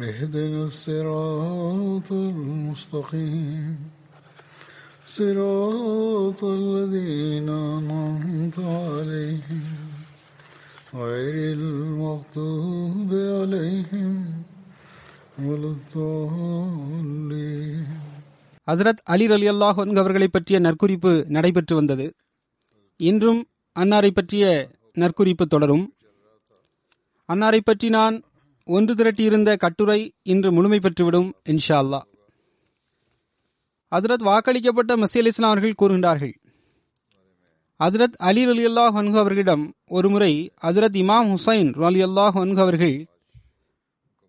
اهدنا الصراط المستقيم صراط الذين أنعمت عليهم غير المغضوب عليهم ولا الضالين ஹசரத் அலி அலி அல்லாஹ் அவர்களை பற்றிய நற்குறிப்பு நடைபெற்று வந்தது இன்றும் அன்னாரை பற்றிய நற்குறிப்பு தொடரும் அன்னாரை பற்றி நான் ஒன்று திரட்டியிருந்த கட்டுரை இன்று முழுமை பெற்றுவிடும் இன்ஷா அல்லாஹ் ஹசரத் வாக்களிக்கப்பட்ட மசீல் இஸ்லாம் அவர்கள் கூறுகின்றார்கள். ஹசரத் அலி அலி அல்லாஹ் ஹன்கு அவர்களிடம் ஒருமுறை ஹசரத் இமாம் ஹுசைன் அலி அல்லாஹ் ஹன்கு அவர்கள்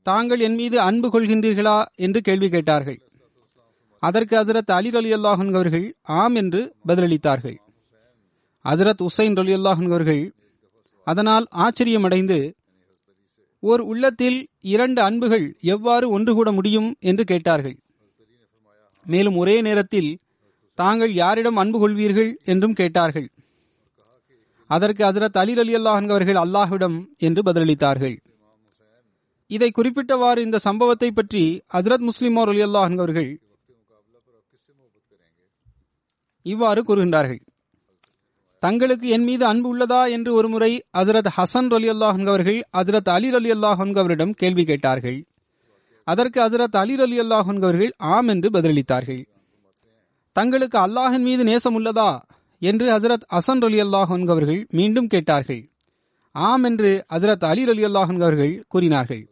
தாங்கள் என் மீது அன்பு கொள்கின்றீர்களா? என்று கேள்வி கேட்டார்கள். அதற்கு ஹசரத் அலி அலி அல்லாஹன் அவர்கள் ஆம் என்று பதிலளித்தார்கள். ஹசரத் உசைன் அலி அல்லாஹன் அவர்கள் அதனால் ஆச்சரியமடைந்து ஓர் உள்ளத்தில் இரண்டு அன்புகள் எவ்வாறு ஒன்று கூட முடியும் என்று கேட்டார்கள். மேலும் ஒரே நேரத்தில் தாங்கள் யாரிடம் அன்பு கொள்வீர்கள் என்றும் கேட்டார்கள். அதற்கு ஹசரத் அலி அலி அல்லாஹன் அவர்கள் அல்லாஹ்விடம் என்று பதிலளித்தார்கள். இதை குறிப்பிட்டவாறு இந்த சம்பவத்தை பற்றி ஹசரத் முஸ்லிமோர் அலி அல்லாஹன் அவர்கள் இவ்வாறு கூறுகின்றார்கள். தங்களுக்கு என் மீது அன்பு உள்ளதா என்று ஒருமுறை ஹசரத் ஹசன் அலி அல்லாஹ் அவர்கள் ஹசரத் அலி அலி அல்லாஹ் அவரிடம் கேள்வி கேட்டார்கள். அதற்கு ஹசரத் அலி அலி அல்லாஹ் அவர்கள் ஆம் என்று பதிலளித்தார்கள். தங்களுக்கு அல்லாஹின் மீது நேசம் உள்ளதா என்று ஹசரத் ஹசன் அலி அல்லாஹ் அவர்கள் மீண்டும் கேட்டார்கள். ஆம் என்று ஹசரத் அலி அலி அல்லாஹ் அவர்கள் கூறினார்கள்.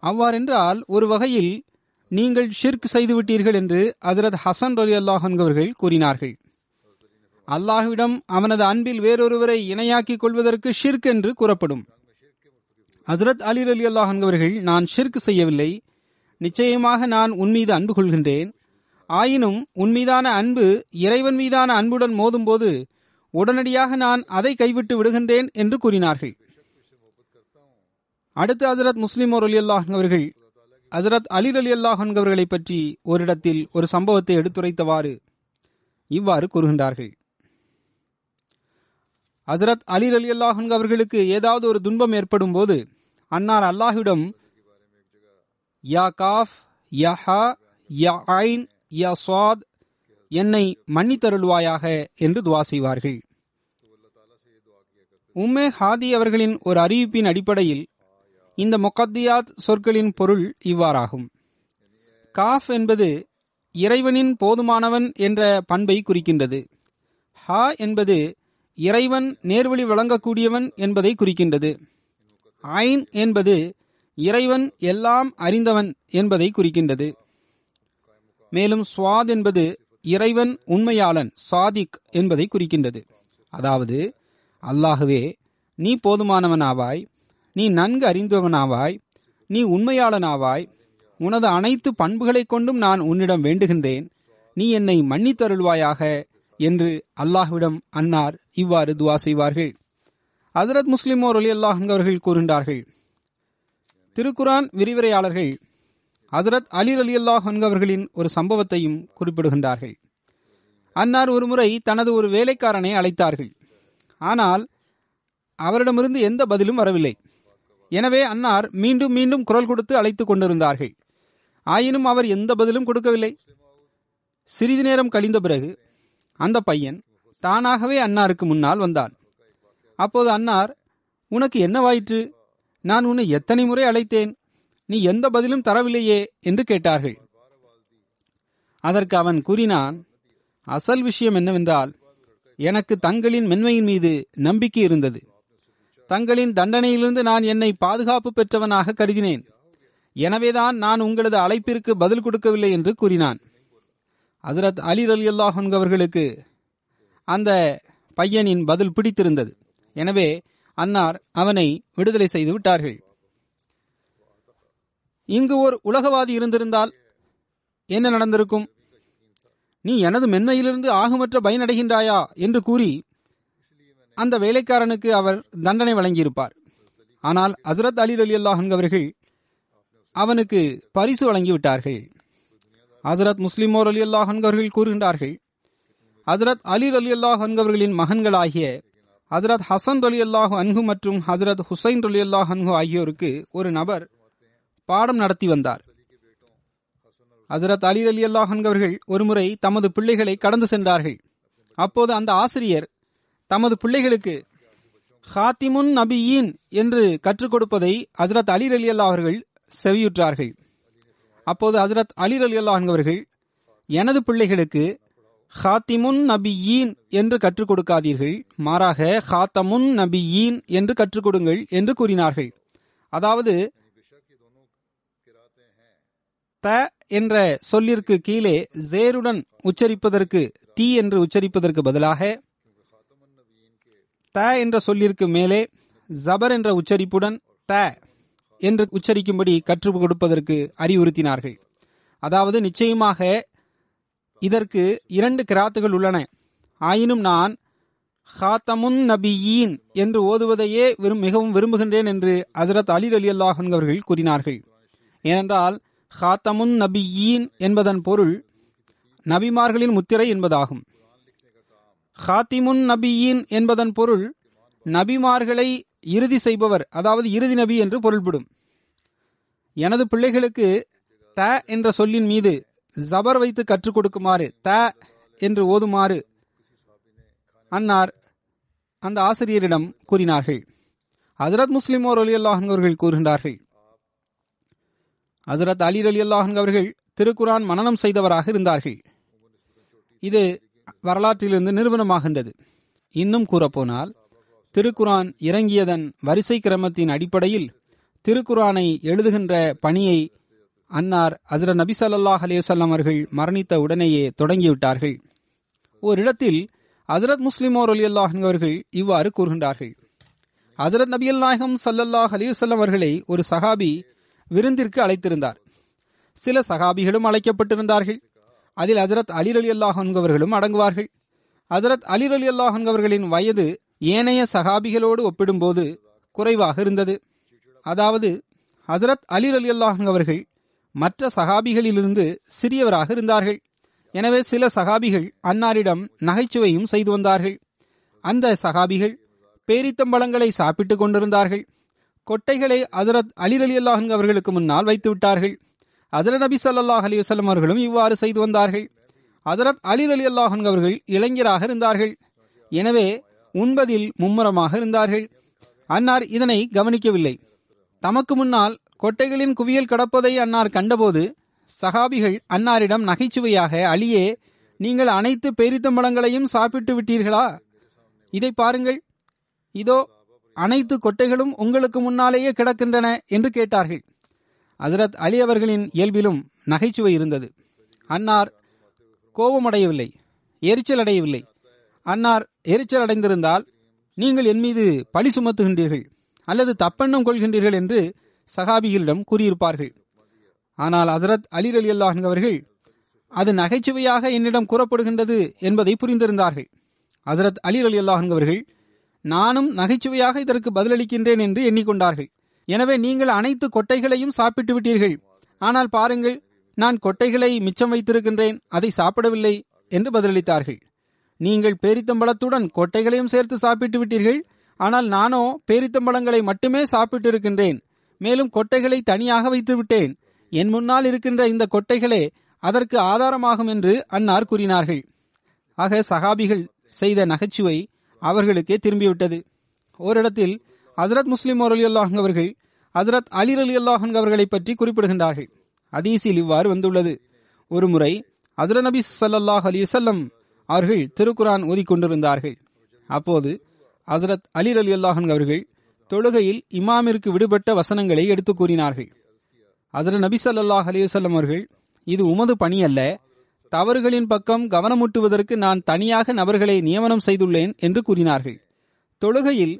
அவ்வாறென்றால் ஒரு வகையில் நீங்கள் ஷிர்க் செய்துவிட்டீர்கள் என்று ஹசரத் ஹசன் அலி அல்லாஹ் அவர்கள் கூறினார்கள். அல்லாஹ்விடம் அவனது அன்பில் வேறொருவரை இணையாக்கிக் கொள்வதற்கு ஷிர்க் என்று கூறப்படும். ஹசரத் அலி அலி அல்லாஹ் அவர்கள் நான் ஷிர்க் செய்யவில்லை. நிச்சயமாக நான் உன் மீது அன்பு கொள்கின்றேன். ஆயினும் உன்மீதான அன்பு இறைவன் மீதான அன்புடன் மோதும்போது உடனடியாக நான் அதை கைவிட்டு விடுகின்றேன் என்று கூறினார்கள். அடுத்து ஹசரத் முஸ்லிம் அலி அல்லாஹ் அவர்கள் ஹசரத் அலி அலி அல்லாஹ் அவர்களை பற்றி ஓரிடத்தில் ஒரு சம்பவத்தை எடுத்துரைத்தவாறு இவ்வாறு கூறுகின்றார்கள். ஹசரத் அலி அலி அல்லாஹ் அவர்களுக்கு ஏதாவது ஒரு துன்பம் ஏற்படும் போது அன்னார் அல்லாஹிடம் யா காஃப் யா ஹா யா ஐன் யா சுவாத் என்னை மன்னித்தருள்வாயாக என்று துவா செய்வார்கள். உம்மே ஹாதி அவர்களின் ஒரு அறிவிப்பின் அடிப்படையில் இந்த முகத்தியாத் சொற்களின் பொருள் இவ்வாறாகும். காஃப் என்பது இறைவனின் போதுமானவன் என்ற பண்பை குறிக்கின்றது. ஹா என்பது இறைவன் நேர்வழி வழங்கக்கூடியவன் என்பதை குறிக்கின்றது. ஐன் என்பது இறைவன் எல்லாம் அறிந்தவன் என்பதை குறிக்கின்றது. மேலும் சுவாத் என்பது இறைவன் உண்மையாளன் சாதிக் என்பதை குறிக்கின்றது. அதாவது அல்லாகவே நீ போதுமானவனாவாய் நீ நன்கு அறிந்தவனாவாய் நீ உண்மையாளனாவாய் உனது அனைத்து பண்புகளைக் கொண்டும் நான் உன்னிடம் வேண்டுகின்றேன் நீ என்னை மன்னித்தருள்வாயாக என்று அல்லாஹ்விடம் அன்னார் இவ்வாறு துவா செய்வார்கள். ஹசரத் முஸ்லிமோர் அலி அல்லாஹ் அவர்கள் கூறுகின்றார்கள் திருக்குரான் விரிவுரையாளர்கள் ஹசரத் அலி அலி அல்லாஹ் அவர்களின் ஒரு சம்பவத்தையும் குறிப்பிடுகின்றார்கள். அன்னார் ஒருமுறை தனது ஒரு வேலைக்காரனை அழைத்தார்கள். ஆனால் அவரிடமிருந்து எந்த பதிலும் வரவில்லை. எனவே அன்னார் மீண்டும் மீண்டும் குரல் கொடுத்து அழைத்துக் கொண்டிருந்தார்கள். ஆயினும் அவர் எந்த பதிலும் கொடுக்கவில்லை. சிறிது நேரம் கழிந்த பிறகு அந்த பையன் தானாகவே அன்னாருக்கு முன்னால் வந்தான். அப்போது அன்னார் உனக்கு என்னவாயிற்று? நான் உன்னை எத்தனை முறை அழைத்தேன்? நீ எந்த பதிலும் தரவில்லையே? என்று கேட்டார்கள். அதற்கு அவன் கூறினான் அசல் விஷயம் என்னவென்றால் எனக்கு தங்களின் மென்மையின் மீது நம்பிக்கை இருந்தது. தங்களின் தண்டனையிலிருந்து நான் என்னை பாதுகாப்பு பெற்றவனாக கருதினேன். எனவேதான் நான் உங்களது அழைப்பிற்கு பதில் கொடுக்கவில்லை என்று கூறினான். ஹசரத் அலி அலி அல்லாஹன் அவர்களுக்கு அந்த பையனின் பதில் பிடித்திருந்தது. எனவே அன்னார் அவனை விடுதலை செய்து விட்டார்கள். இங்கு ஒரு உலகவாதி இருந்திருந்தால் என்ன நடந்திருக்கும்? நீ எனது மென்மையிலிருந்து ஆகுமற்ற பயனடைகின்றாயா? என்று கூறி அந்த வேலைக்காரனுக்கு அவர் தண்டனை வழங்கியிருப்பார். ஆனால் ஹசரத் அலி அலி அல்லாஹன் அவர்கள் அவனுக்கு பரிசு வழங்கிவிட்டார்கள். ஹசரத் முஸ்லிமோர் அலி அல்லாஹ் அவர்கள் கூறுகின்றார்கள் ஹசரத் அலி அலி அல்லாஹ் அவர்களின் மகன்களாகிய ஹசரத் ஹசன் அலி அல்லாஹ் அன்ஹு மற்றும் ஹசரத் ஹுசைன் அலி அல்லாஹ் அன்ஹு ஆகியோருக்கு ஒரு நபர் பாடம் நடத்தி வந்தார். ஹசரத் அலி அலி அல்லாஹ் அவர்கள் ஒருமுறை தமது பிள்ளைகளை கடந்து சென்றார்கள். அப்போது அந்த ஆசிரியர் தமது பிள்ளைகளுக்கு ஹாத்திமுன் நபியின் என்று கற்றுக் கொடுப்பதை ஹசரத் அலி அலி அல்லா அவர்கள் செவியுற்றார்கள். அப்போது ஹசரத் அலி அலி அல்லா எனது பிள்ளைகளுக்கு ஹாத்திமுன் நபியீன் என்று கற்றுக் கொடுக்காதீர்கள் மாறாக ஹாத்தமுன் நபியீன் என்று கற்றுக் கொடுங்கள் என்று கூறினார்கள். அதாவது த என்ற சொல்லிற்கு கீழே ஜேருடன் உச்சரிப்பதற்கு தீ என்று உச்சரிப்பதற்கு பதிலாக த என்ற சொல்லிற்கு மேலே ஜபர் என்ற உச்சரிப்புடன் த என்று உச்சரிக்கும்படி கற்றுக் கொடுப்பதற்கு அறிவுறுத்தினார்கள். அதாவது நிச்சயமாக இதற்கு இரண்டு கிராத்துகள் உள்ளன. ஆயினும் நான் ஹாத்தமுன் நபியீன் என்று ஓதுவதையே விரும் மிகவும் விரும்புகின்றேன் என்று ஹசரத் அலி அலி அல்லாஹன் அவர்கள் கூறினார்கள். ஏனென்றால் ஹாத்தமுன் நபியீன் என்பதன் பொருள் நபிமார்களின் முத்திரை என்பதாகும். ஹாத்திமுன் நபியீன் என்பதன் பொருள் நபிமார்களை இறுதி செய்பவர் அதாவது இறுதி நபி என்று பொருள்படும். எனது பிள்ளைகளுக்கு த என்ற சொல்லின் மீது ஜபர் வைத்து கற்றுக் கொடுக்குமாறு த என்று ஓதுமாறு அன்னார் அந்த ஆசிரியரிடம் கூறினார்கள். ஹசரத் முஸ்லிமோர் அலி அல்லாஹன் அவர்கள் கூறுகின்றார்கள். ஹசரத் அலி அலி அல்லாஹன் அவர்கள் திருக்குரான் மனனம் செய்தவராக இருந்தார்கள். இது வரலாற்றிலிருந்து நிறுவனமாகின்றது இன்னும் கூறப்போனால் திருக்குரான் இறங்கியதன் வரிசை கிரமத்தின் அடிப்படையில் திருக்குரானை எழுதுகின்ற பணியை அன்னார் அசர நபி சல்லாஹ் அலேசல்லாம் அவர்கள் மரணித்த உடனேயே தொடங்கிவிட்டார்கள். ஓரிடத்தில் ஹசரத் முஸ்லிமோர் அலி அல்லாஹ் அவர்கள் இவ்வாறு கூறுகின்றார்கள். ஹசரத் நபி நாயகம் சல்லல்லாஹ் அலிவசல்லம் அவர்களை ஒரு சகாபி விருந்திற்கு அழைத்திருந்தார். சில சகாபிகளும் அழைக்கப்பட்டிருந்தார்கள். அதில் ஹசரத் அலி அலி அல்லாஹ் அவர்களும் அடங்குவார்கள். ஹசரத் அலி அலி அல்லாஹ் அவர்களின் வயது ஏனைய சகாபிகளோடு ஒப்பிடும்போது குறைவாக இருந்தது. அதாவது ஹசரத் அலி அலி அல்லாஹ் அவர்கள் மற்ற சகாபிகளிலிருந்து சிறியவராக இருந்தார்கள். எனவே சில சகாபிகள் அன்னாரிடம் நகைச்சுவையும் செய்து வந்தார்கள். அந்த சகாபிகள் பேரித்தம்பழங்களை சாப்பிட்டுக் கொண்டிருந்தார்கள். கொட்டைகளை அசரத் அலி அலி அல்லாஹ் அவர்களுக்கு முன்னால் வைத்து விட்டார்கள். ஹசரத் நபி சல்லாஹ் அலி அவர்களும் இவ்வாறு செய்து வந்தார்கள். ஹசரத் அலி அலி அவர்கள் இளைஞராக இருந்தார்கள். எனவே உண்பதில் மும்முரமாக இருந்தார்கள். அன்னார் இதனை கவனிக்கவில்லை. தமக்கு முன்னால் கொட்டைகளின் குவியல் கடப்பதை அன்னார் கண்டபோது சகாபிகள் அன்னாரிடம் நகைச்சுவையாக அழியே நீங்கள் அனைத்து பேரித்தம்பழங்களையும் சாப்பிட்டு விட்டீர்களா? இதை பாருங்கள். இதோ அனைத்து கொட்டைகளும் உங்களுக்கு முன்னாலேயே கிடக்கின்றன என்று கேட்டார்கள். ஹசரத் அலி அவர்களின் இயல்பிலும் நகைச்சுவை இருந்தது. அன்னார் கோபமடையவில்லை எரிச்சல் அடையவில்லை அன்னார் எரிச்சல் அடைந்திருந்தால் நீங்கள் என் மீது பழி சுமத்துகின்றீர்கள் அல்லது தப்பெண்ணம் கொள்கின்றீர்கள் என்று சகாபிகளிடம் கூறியிருப்பார்கள். ஆனால் ஹசரத் அலி அலி அல்லாஹ் அவர்கள் அது நகைச்சுவையாக என்னிடம் கூறப்படுகின்றது என்பதை புரிந்திருந்தார்கள். ஹசரத் அலி அலி அல்லாஹ் அவர்கள் நானும் நகைச்சுவையாக இதற்கு பதிலளிக்கின்றேன் என்று எண்ணிக்கொண்டார்கள். எனவே நீங்கள் அனைத்து கொட்டைகளையும் சாப்பிட்டு விட்டீர்கள். ஆனால் பாருங்கள் நான் கொட்டைகளை மிச்சம் வைத்திருக்கின்றேன். அதை சாப்பிடவில்லை என்று பதிலளித்தார்கள். நீங்கள் பேரித்தம்பளத்துடன் கொட்டைகளையும் சேர்த்து சாப்பிட்டு விட்டீர்கள். ஆனால் நானோ பேரித்தம்பளங்களை மட்டுமே சாப்பிட்டு இருக்கின்றேன் மேலும் கொட்டைகளை தனியாக வைத்து விட்டேன். என் முன்னால் இருக்கின்ற இந்த கொட்டைகளே அதற்கு ஆதாரமாகும் என்று அன்னார் கூறினார்கள். ஆக சகாபிகள் செய்த நகைச்சுவை அவர்களுக்கே திரும்பிவிட்டது. ஓரிடத்தில் ஹசரத் முஸ்லிம் அல்லாஹ் அவர்கள் ஹசரத் அலி அலி அல்லாஹன் அவர்களை பற்றி குறிப்பிடுகின்றார்கள். அதீசில் இவ்வாறு வந்துள்ளது. ஒருமுறை ஹசரத் நபி அலி அலைஹி அவர்கள் திருக்குரான் ஓதிக்கொண்டிருந்தார்கள். அப்போது ஹசரத் அலி அலி அல்லாஹன் அவர்கள் தொழுகையில் இமாமிற்கு விடுபட்ட வசனங்களை எடுத்து கூறினார்கள். ஹசரத் நபி சல்லாஹ் அலிவசல்லம் அவர்கள் இது உமது பணி அல்ல. தவறுகளின் பக்கம் கவனமூட்டுவதற்கு நான் தனியாக நபர்களை நியமனம் செய்துள்ளேன் என்று கூறினார்கள். தொழுகையில்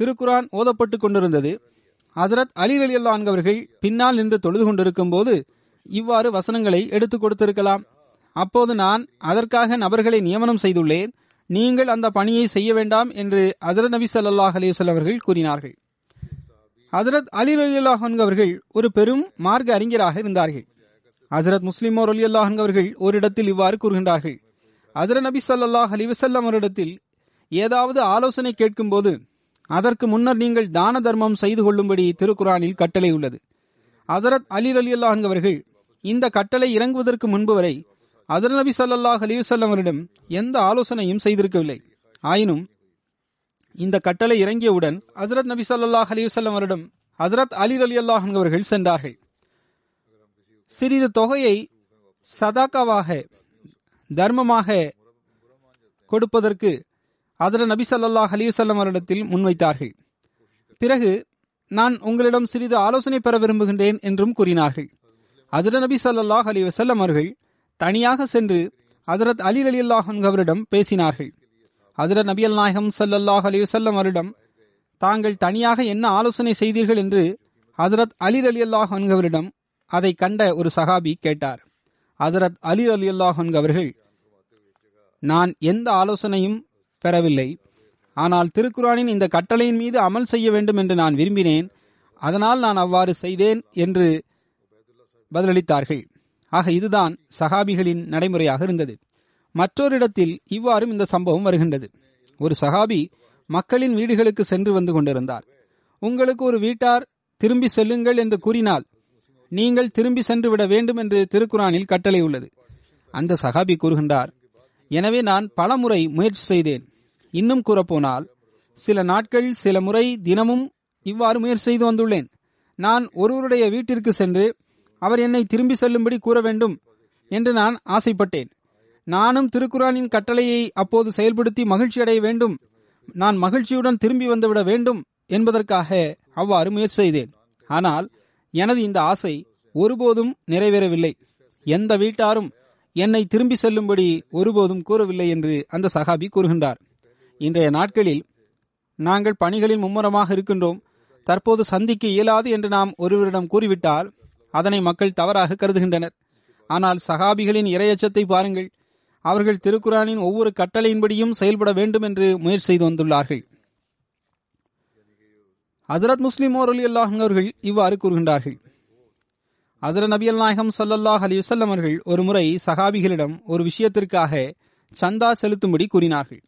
திருக்குரான் ஓதப்பட்டுக் கொண்டிருந்தது. ஹசரத் அலி அலி அல்லான் அவர்கள் பின்னால் நின்று தொழுது கொண்டிருக்கும் போது இவ்வாறு வசனங்களை எடுத்துக் கொடுத்திருக்கலாம். அப்போது நான் அதற்காக நபர்களை நியமனம் செய்துள்ளேன். நீங்கள் அந்த பணியை செய்ய வேண்டாம் என்று ஹசரத் நபி சல்லாஹ் அலிவசல் அவர்கள் கூறினார்கள். ஹசரத் அலி அலி அல்லாஹன் அவர்கள் ஒரு பெரும் மார்க்க அறிஞராக இருந்தார்கள். ஹசரத் முஸ்லிமோர் அலி அல்லாஹன் அவர்கள் ஒரு இடத்தில் இவ்வாறு கூறுகின்றார்கள். ஹசரத் நபி சல்லாஹ் அலைஹி அவரிடத்தில் ஏதாவது ஆலோசனை கேட்கும்போது அதற்கு முன்னர் நீங்கள் தான தர்மம் செய்து கொள்ளும்படி திருக்குரானில் கட்டளை உள்ளது. ஹசரத் அலி அலி அல்லாஹன் அவர்கள் இந்த கட்டளை இறங்குவதற்கு முன்பு வரை அதர் நபி சல்லாஹ் அலிவசல்லம் அவரிடம் எந்த ஆலோசனையும் செய்திருக்கவில்லை. ஆயினும் இந்த கட்டளை இறங்கியவுடன் ஹசரத் நபி சல்லாஹ் அலிவசல்லம் அவரிடம் ஹசரத் அலி அலி அல்லாஹ் அவர்கள் சென்றார்கள். சிறிது தொகையை சதாக்காவாக தர்மமாக கொடுப்பதற்கு ஹசரத் நபி சல்லாஹ் அலிவசல்லம் அவரிடத்தில் முன்வைத்தார்கள். பிறகு நான் உங்களிடம் சிறிது ஆலோசனை பெற விரும்புகின்றேன் என்றும் கூறினார்கள். அதிர நபி சல்லாஹ் அலி வசல்லம் அவர்கள் தனியாக சென்று ஹசரத் அலி அலி அல்லாஹன் அவரிடம் பேசினார்கள். ஹசரத் நபி அல் நாயகம் ஸல்லல்லாஹு அலைஹி அவரிடம் தாங்கள் தனியாக என்ன ஆலோசனை செய்தீர்கள்? என்று ஹசரத் அலி அலி அல்லாஹ் அவரிடம் அதை கண்ட ஒரு சஹாபி கேட்டார். ஹசரத் அலி அலி அல்லாஹ் அவர்கள் நான் எந்த ஆலோசனையும் பெறவில்லை. ஆனால் திருக்குறானின் இந்த கட்டளையின் மீது அமல் செய்ய வேண்டும் என்று நான் விரும்பினேன். அதனால் நான் அவ்வாறு செய்தேன் என்று பதிலளித்தார்கள். ஆக இதுதான் சஹாபிகளின் நடைமுறையாக இருந்தது. மற்றொரு இடத்தில் இவ்வாறும் இந்த சம்பவம் வருகின்றது. ஒரு சஹாபி மக்களின் வீடுகளுக்கு சென்று வந்து கொண்டிருந்தார். உங்களுக்கு ஒரு வீட்டார் திரும்பி செல்லுங்கள் என்று கூறினால் நீங்கள் திரும்பி சென்று விட வேண்டும் என்று திருக்குறானில் கட்டளை உள்ளது. அந்த சஹாபி கூறுகின்றார் எனவே நான் பல முறை முயற்சி செய்தேன். இன்னும் கூறப்போனால் சில நாட்கள் சில முறை தினமும் இவ்வாறு முயற்சி செய்து வந்துள்ளேன். நான் ஒருவருடைய வீட்டிற்கு சென்று அவர் என்னை திரும்பி செல்லும்படி கூற வேண்டும் என்று நான் ஆசைப்பட்டேன். நானும் திருக்குரானின் கட்டளையை அப்போது செயல்படுத்தி மகிழ்ச்சி அடைய வேண்டும். நான் மகிழ்ச்சியுடன் திரும்பி வந்துவிட வேண்டும் என்பதற்காக அவ்வாறு முயற்சி செய்தேன். ஆனால் எனது இந்த ஆசை ஒருபோதும் நிறைவேறவில்லை. எந்த வீட்டாரும் என்னை திரும்பி செல்லும்படி ஒருபோதும் கூறவில்லை என்று அந்த சகாபி கூறுகின்றார். இன்றைய நாட்களில் நாங்கள் பணிகளில் மும்முரமாக இருக்கின்றோம். தற்போது சந்திக்க இயலாது என்று நாம் ஒருவரிடம் கூறிவிட்டால் அதனை மக்கள் தவறாக கருதுகின்றனர். ஆனால் சகாபிகளின் இரையச்சத்தை பாருங்கள். அவர்கள் திருக்குறானின் ஒவ்வொரு கட்டளையின்படியும் செயல்பட வேண்டும் என்று முயற்சி செய்து வந்துள்ளார்கள். ஹசரத் முஸ்லிம் அலி அல்லாஹ் அவர்கள் இவ்வாறு கூறுகின்றார்கள். ஹசரத் நபி நாயகம் சல்லல்லாஹ் அலி வல்லம் அவர்கள் ஒரு முறை சஹாபிகளிடம் ஒரு விஷயத்திற்காக சந்தா செலுத்தும்படி கூறினார்கள்.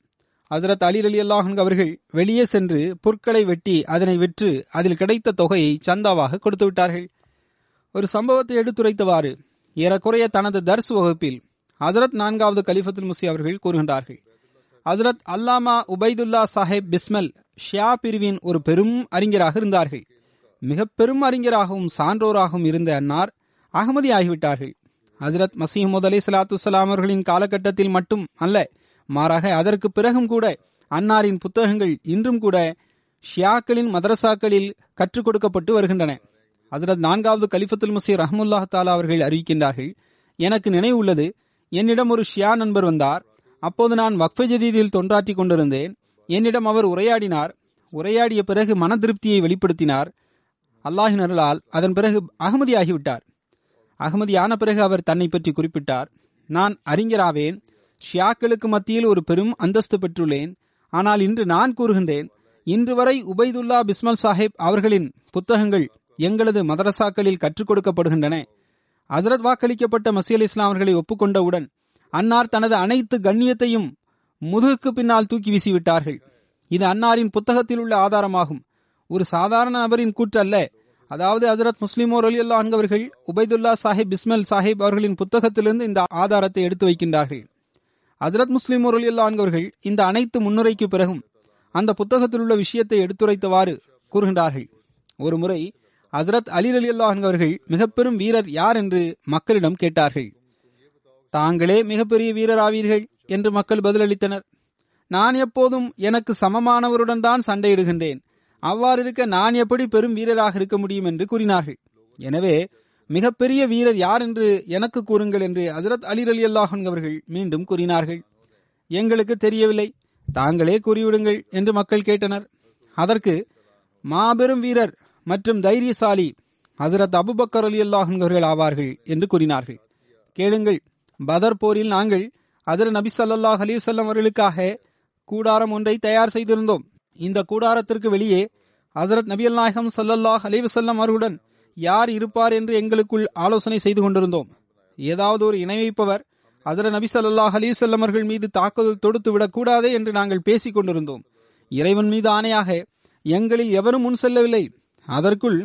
ஹசரத் அலி அலி அல்லாஹன் அவர்கள் வெளியே சென்று புற்களை வெட்டி அதனை விற்று அதில் கிடைத்த தொகையை சந்தாவாக கொடுத்து விட்டார்கள். ஒரு சம்பவத்தை எடுத்துரைத்தவாறு ஏறக்குறைய தனது தர்ஸ் வகுப்பில் ஹசரத் நான்காவது கலிஃபத்துல் முசி அவர்கள் கூறுகின்றார்கள். ஹசரத் அல்லாமா உபைதுல்லா சாஹேப் பிஸ்மல் ஷியா பிரிவின் ஒரு பெரும் அறிஞராக இருந்தார்கள். மிக பெரும் அறிஞராகவும் சான்றோராகவும் இருந்த அன்னார் அகமதி ஆகிவிட்டார்கள் ஹசரத் மசீஹ் அலி சலாத்து அவர்களின் காலகட்டத்தில் மட்டும் அல்ல மாறாக அதற்கு பிறகும் கூட அன்னாரின் புத்தகங்கள் இன்றும் கூட ஷியாக்களின் மதரசாக்களில் கற்றுக் கொடுக்கப்பட்டு வருகின்றன. ஹசரத் நான்காவது கலிஃபத்துல் முசீர் ரஹமுல்லாஹ் தாலா அவர்கள் அறிவிக்கின்றார்கள் எனக்கு நினைவு உள்ளது என்னிடம் ஒரு ஷியா நண்பர் வந்தார் அப்போது நான் வக்ஃப ஜதீதில் தொண்டாற்றி கொண்டிருந்தேன் என்னிடம் அவர் உரையாடினார் உரையாடிய பிறகு மன திருப்தியை வெளிப்படுத்தினார் அல்லாஹின் அருளால் அதன் பிறகு அகமதி ஆகிவிட்டார் அகமதி ஆன பிறகு அவர் தன்னை பற்றி குறிப்பிட்டார் நான் அறிஞராவேன் ஷியாக்களுக்கு மத்தியில் ஒரு பெரும் அந்தஸ்து பெற்றுள்ளேன் ஆனால் இன்று நான் கூறுகின்றேன் இன்று வரை உபைதுல்லா பிஸ்மல் சாஹிப் அவர்களின் புத்தகங்கள் எங்களது மதரசாக்களில் கற்றுக் கொடுக்கப்படுகின்றன. ஹசரத் வாக்களிக்கப்பட்ட மசீல் இஸ்லாமர்களை இஸ்லாம் அவர்களை ஒப்புக்கொண்டவுடன் அன்னார் தனது அனைத்து கண்ணியத்தையும் முதுகுக்கு பின்னால் தூக்கி வீசிவிட்டார்கள். இது அன்னாரின் புத்தகத்தில் உள்ள ஆதாரமாகும். ஒரு சாதாரண நபரின் கூற்று அல்ல அதாவது ஹசரத் முஸ்லிமோர் அலி அல்லா உபைதுல்லா சாஹிப் பிஸ்மல் சாஹிப் அவர்களின் புத்தகத்திலிருந்து இந்த ஆதாரத்தை எடுத்து வைக்கின்றார்கள். ஹசரத் முஸ்லிமோர் அலி அல்லா அவர்கள் இந்த அனைத்து முன்னுரைக்கு பிறகும் அந்த புத்தகத்தில் உள்ள விஷயத்தை எடுத்துரைத்தவாறு கூறுகின்றார்கள். ஒரு முறை ஹசரத் அலி அலி அல்லாஹ் அவர்கள் மிக பெரும் வீரர் யார்? என்று மக்களிடம் கேட்டார்கள். தாங்களே மிகப்பெரிய வீரர் ஆவீர்கள் என்று மக்கள் பதிலளித்தனர். நான் எப்போதும் எனக்கு சமமானவருடன் தான் சண்டையிடுகின்றேன். அவ்வாறு இருக்க நான் எப்படி பெரும் வீரராக இருக்க முடியும்? என்று கூறினார்கள். எனவே மிகப்பெரிய வீரர் யார் என்று எனக்கு கூறுங்கள் என்று ஹசரத் அலி அலி அல்லாஹன் அவர்கள் மீண்டும் கூறினார்கள். எங்களுக்கு தெரியவில்லை. தாங்களே கூறிவிடுங்கள் என்று மக்கள் கேட்டனர். அதற்கு மாபெரும் வீரர் மற்றும் தைரியசாலி ஹசரத் அபுபக்கர் அலி அல்லாஹர்கள் ஆவார்கள் என்று கூறினார்கள். கேளுங்கள் பதர் போரில் நாங்கள் அதர் நபி சல்லாஹ் அலிவசல்லம் அவர்களுக்காக கூடாரம் ஒன்றை தயார் செய்திருந்தோம். இந்த கூடாரத்திற்கு வெளியே ஹசரத் நபி நாயகம் சல்லல்லாஹ் அலிவசல்லம் அவர்களுடன் யார் இருப்பார் என்று எங்களுக்குள் ஆலோசனை செய்து கொண்டிருந்தோம். ஏதாவது ஒரு இணை வைப்பவர் அதர நபி சல்லாஹ் அலைஹி அவர்கள் மீது தாக்குதல் தொடுத்து விடக்கூடாதே என்று நாங்கள் பேசிக் கொண்டிருந்தோம். இறைவன் மீது ஆணையாக எங்களில் எவரும் முன் செல்லவில்லை. அதற்குள்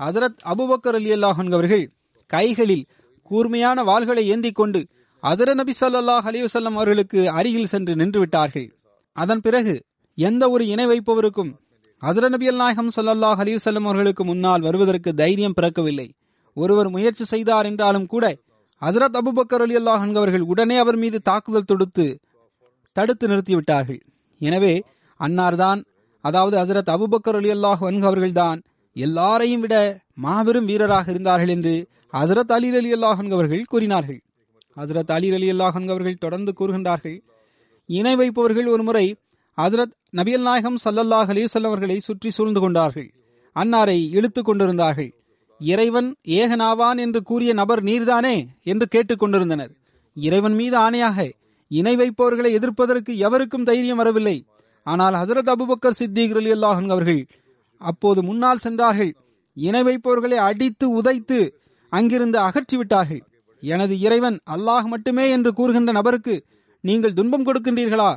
ஹசரத் அபுபக்கர் அலி அல்லாஹன் அவர்கள் கைகளில் கூர்மையான வாள்களை ஏந்தி கொண்டு அதர நபி சல்லாஹ் அலிவசல்லம் அவர்களுக்கு அருகில் சென்று நின்று விட்டார்கள். அதன் பிறகு எந்த ஒரு இணை வைப்பவருக்கும் ஹசர நபி அல் நாயகம் சல்லாஹ் அலிவசல்லம் அவர்களுக்கு முன்னால் வருவதற்கு தைரியம் பிறக்கவில்லை. ஒருவர் முயற்சி செய்தார் என்றாலும் கூட ஹசரத் அபுபக்கர் அலி அல்லாஹ் அவர்கள் உடனே அவர் மீது தாக்குதல் தொடுத்து தடுத்து நிறுத்திவிட்டார்கள் எனவே அன்னார்தான் அதாவது ஹசரத் அபுபக்கர் அலி அல்லாஹ் அவர்கள்தான் எல்லாரையும் விட மாபெரும் வீரராக இருந்தார்கள் என்று ஹசரத் அலி அலி அல்லாஹன் அவர்கள் கூறினார்கள். ஹசரத் அலி அலி அல்லாஹன் அவர்கள் தொடர்ந்து கூறுகின்றார்கள் இணை வைப்பவர்கள் ஒருமுறை ஹசரத் நபியல் நாயகம் சல்லல்லாஹ் அலிவசல்லம் அவர்களை சுற்றி சூழ்ந்து கொண்டார்கள். அன்னாரை இழுத்து கொண்டிருந்தார்கள். இறைவன் ஏகனாவான் என்று கூறிய நபர் நீர்தானே? என்று கேட்டுக் கொண்டிருந்தனர். இறைவன் மீது ஆணையாக இணை வைப்பவர்களை எதிர்ப்பதற்கு எவருக்கும் தைரியம் வரவில்லை. ஆனால் ஹசரத் அபுபக்கர் சித்திக் அலி அல்லாஹன் அவர்கள் அப்போது முன்னால் சென்றார்கள். இணை வைப்பவர்களை அடித்து உதைத்து அங்கிருந்து அகற்றிவிட்டார்கள். எனது இறைவன் அல்லாஹ் மட்டுமே என்று கூறுகின்ற நபருக்கு நீங்கள் துன்பம் கொடுக்கின்றீர்களா?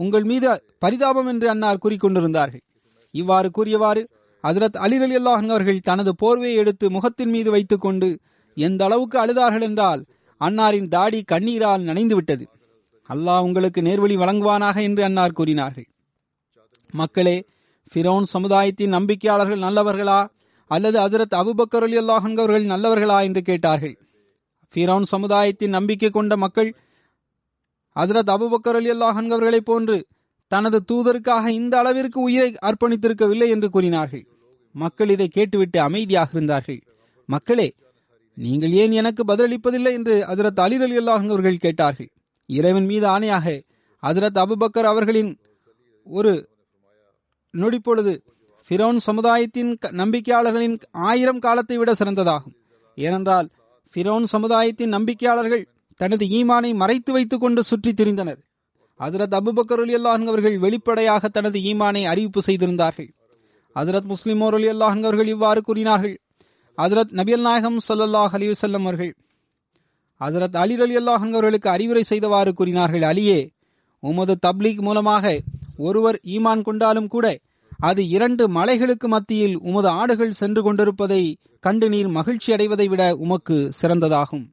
உங்கள் மீது பரிதாபம் என்று அன்னார் கூறிக்கொண்டிருந்தார்கள். இவ்வாறு கூறியவாறு அதிரத் அலி அலி அல்லாஹன் அவர்கள் தனது போர்வையை எடுத்து முகத்தின் மீது வைத்துக் கொண்டு எந்த அளவுக்கு அழுதார்கள் என்றால் அன்னாரின் தாடி கண்ணீரால் நனைந்து விட்டது அல்லாஹ் உங்களுக்கு நேர்வழி வழங்குவானாக என்று அன்னார் கூறினார்கள். மக்களே ஃபிரோன் சமுதாயத்தின் நம்பிக்கையாளர்கள் நல்லவர்களா? அல்லது அசரத் அபுபக்கர் அலி அல்லாஹன் அவர்கள் நல்லவர்களா என்று கேட்டார்கள். ஃபிரோன் சமுதாயத்தின் நம்பிக்கை கொண்ட மக்கள் ஹசரத் அபுபக்கர் அலி அல்லாஹன் அவர்களை போன்று தனது தூதருக்காக இந்த அளவிற்கு உயிரை அர்ப்பணித்திருக்கவில்லை என்று கூறினார்கள். மக்கள் இதை கேட்டுவிட்டு அமைதியாக இருந்தார்கள். மக்களே நீங்கள் ஏன் எனக்கு பதிலளிப்பதில்லை என்று ஹசரத் அலி அலி அல்லாஹ் அவர்கள் கேட்டார்கள். இறைவன் மீது ஆணையாக ஹசரத் அபுபக்கர் அவர்களின் ஒரு நொடிப்பொழுது ஃபிரோன் சமுதாயத்தின் நம்பிக்கையாளர்களின் ஆயிரம் காலத்தை விட சிறந்ததாகும். ஏனென்றால் ஃபிரோன் சமுதாயத்தின் நம்பிக்கையாளர்கள் தனது ஈமானை மறைத்து வைத்துக் கொண்டு சுற்றி திரிந்தனர். ஹசரத் அபுபக்கர் அலி அல்லாஹன் அவர்கள் வெளிப்படையாக தனது ஈமானை அறிவிப்பு செய்திருந்தார்கள். ஹசரத் முஸ்லிமோர் அலி அல்லாஹன் அவர்கள் இவ்வாறு கூறினார்கள். ஹசரத் நபியல் நாயகம் சல்லாஹ் அலி வல்லம் அவர்கள் ஹசரத் அலி அலி அல்லாஹன் அவர்களுக்கு அறிவுரை செய்தவாறு கூறினார்கள் அலியே உமது தப்லீக் மூலமாக ஒருவர் ஈமான் கொண்டாலும் கூட அது இரண்டு மலைகளுக்கு மத்தியில் உமது ஆடுகள் சென்று கொண்டிருப்பதை கண்டு நீர் மகிழ்ச்சி அடைவதை விட உமக்கு சிறந்ததாகும்.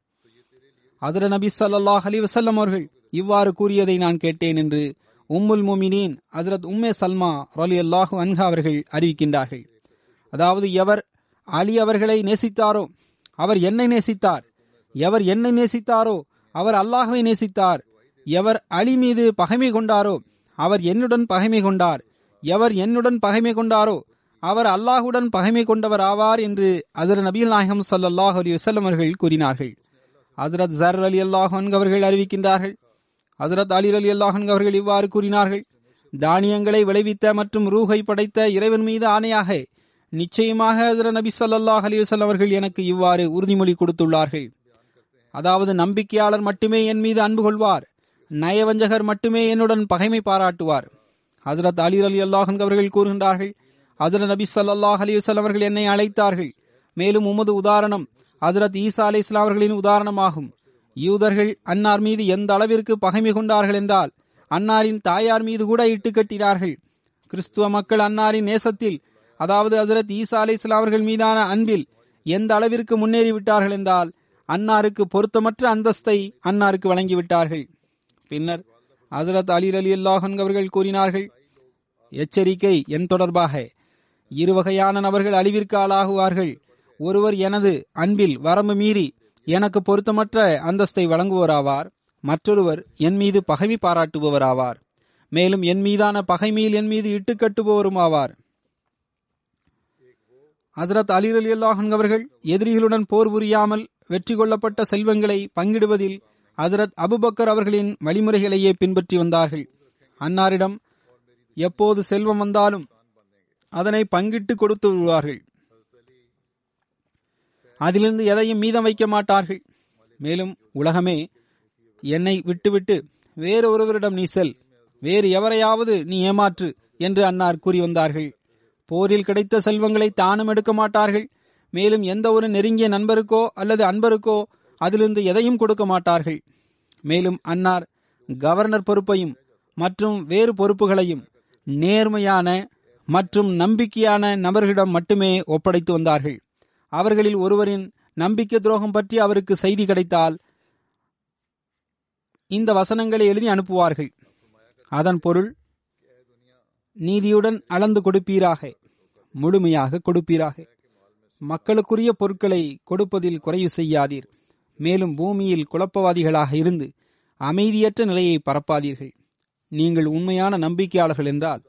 அதிர நபி சல்லாஹ் அலி வசல்லம் அவர்கள் இவ்வாறு கூறியதை நான் கேட்டேன் என்று உம்முல் மோமினின் ஹசரத் உம்மே சல்மா ரலி அல்லாஹு அன்ஹா அவர்கள் அறிவிக்கின்றார்கள். அதாவது எவர் அலி அவர்களை நேசித்தாரோ அவர் என்னை நேசித்தார். எவர் என்னை நேசித்தாரோ அவர் அல்லாஹுவை நேசித்தார். எவர் அலி மீது பகைமை கொண்டாரோ அவர் என்னுடன் பகைமை கொண்டார். எவர் என்னுடன் பகைமை கொண்டாரோ அவர் அல்லாஹுடன் பகைமை கொண்டவர் ஆவார் என்று அதர் நபிகள் நாயகம் சல்லாஹ் அலி வசல்லம் அவர்கள் கூறினார்கள். ஹசரத் ஜர் அலி அல்லாஹன் அவர்கள் அறிவிக்கின்றார்கள். ஹசரத் அலி அலி அல்லாஹன் அவர்கள் இவ்வாறு கூறினார்கள். தானியங்களை விளைவித்த மற்றும் ரூஹை படைத்த இறைவன் மீது ஆணையாக நிச்சயமாக ஹசர நபி சல்லாஹ் அலி வசல்லம் அவர்கள் எனக்கு இவ்வாறு உறுதிமொழி கொடுத்துள்ளார்கள். அதாவது நம்பிக்கையாளர் மட்டுமே என் மீது அன்பு கொள்வார். நயவஞ்சகர் மட்டுமே என்னுடன் பகைமை பாராட்டுவார். ஹசரத் அலி அலி அல்லாஹன் அவர்கள் கூறுகின்றார்கள் ஹசரத் நபி சல்லாஹ் அலி அவர்கள் என்னை அழைத்தார்கள். மேலும் உமது உதாரணம் ஹசரத் ஈசா அலி இஸ்லாம் அவர்களின் உதாரணமாகும். யூதர்கள் அன்னார் மீது எந்த அளவிற்கு பகைமை கொண்டார்கள் என்றால் அன்னாரின் தாயார் மீது கூட இட்டு கட்டினார்கள். கிறிஸ்துவ மக்கள் அன்னாரின் நேசத்தில் அதாவது ஹசரத் ஈசா அலி இஸ்லாம் அவர்கள் மீதான அன்பில் எந்த அளவிற்கு முன்னேறிவிட்டார்கள் என்றால் அன்னாருக்கு பொருத்தமற்ற அந்தஸ்தை அன்னாருக்கு வழங்கிவிட்டார்கள். பின்னர் ஹசரத் அலி அலி அல்லாஹன் அவர்கள் கூறினார்கள் எச்சரிக்கை என் தொடர்பாக. இரு வகையான நபர்கள் அழிவிற்கு ஆளாகுவார்கள். ஒருவர் எனது அன்பில் வரம்பு மீறி எனக்கு பொருத்தமற்ற அந்தஸ்தை வழங்குவோராவார். மற்றொருவர் என் மீது பகைமை பாராட்டுபவராவார். மேலும் என் மீதான பகைமையில் என் மீது இட்டுக்கட்டுபவரும் ஆவார் ஹசரத் அலி அலி அல்லாஹன் அவர்கள் எதிரிகளுடன் போர் புரியாமல் வெற்றி கொள்ளப்பட்ட செல்வங்களை பங்கிடுவதில் ஹசரத் அபுபக்கர் அவர்களின் வழிமுறைகளையே பின்பற்றி வந்தார்கள். அன்னாரிடம் எப்போது செல்வம் வந்தாலும் அதனை பங்கிட்டு கொடுத்து விடுவார்கள். அதிலிருந்து எதையும் மீதம் வைக்க மாட்டார்கள். மேலும் உலகமே என்னை விட்டுவிட்டு வேறு ஒருவரிடம் நீ செல். வேறு எவரையாவது நீ ஏமாற்று என்று அன்னார் கூறி வந்தார்கள். போரில் கிடைத்த செல்வங்களை தானும் எடுக்க மாட்டார்கள். மேலும் எந்த ஒரு நெருங்கிய நண்பருக்கோ அல்லது அன்பருக்கோ அதிலிருந்து எதையும் கொடுக்க மாட்டார்கள். மேலும் அன்னார் கவர்னர் பொறுப்பையும் மற்றும் வேறு பொறுப்புகளையும் நேர்மையான மற்றும் நம்பிக்கையான நபர்களிடம் மட்டுமே ஒப்படைத்து வந்தார்கள். அவர்களில் ஒருவரின் நம்பிக்கை துரோகம் பற்றி அவருக்கு செய்தி கிடைத்தால் இந்த வசனங்களை எழுதி அனுப்புவார்கள். அதன் பொருள் நீதியுடன் அளந்து கொடுப்பீராக முழுமையாக கொடுப்பீராக. மக்களுக்குரிய பொருட்களை கொடுப்பதில் குறைவு செய்யாதீர். மேலும் பூமியில் குழப்பவாதிகளாக இருந்து அமைதியற்ற நிலையை பரப்பாதீர்கள். நீங்கள் உண்மையான நம்பிக்கையாளர்கள் என்றால்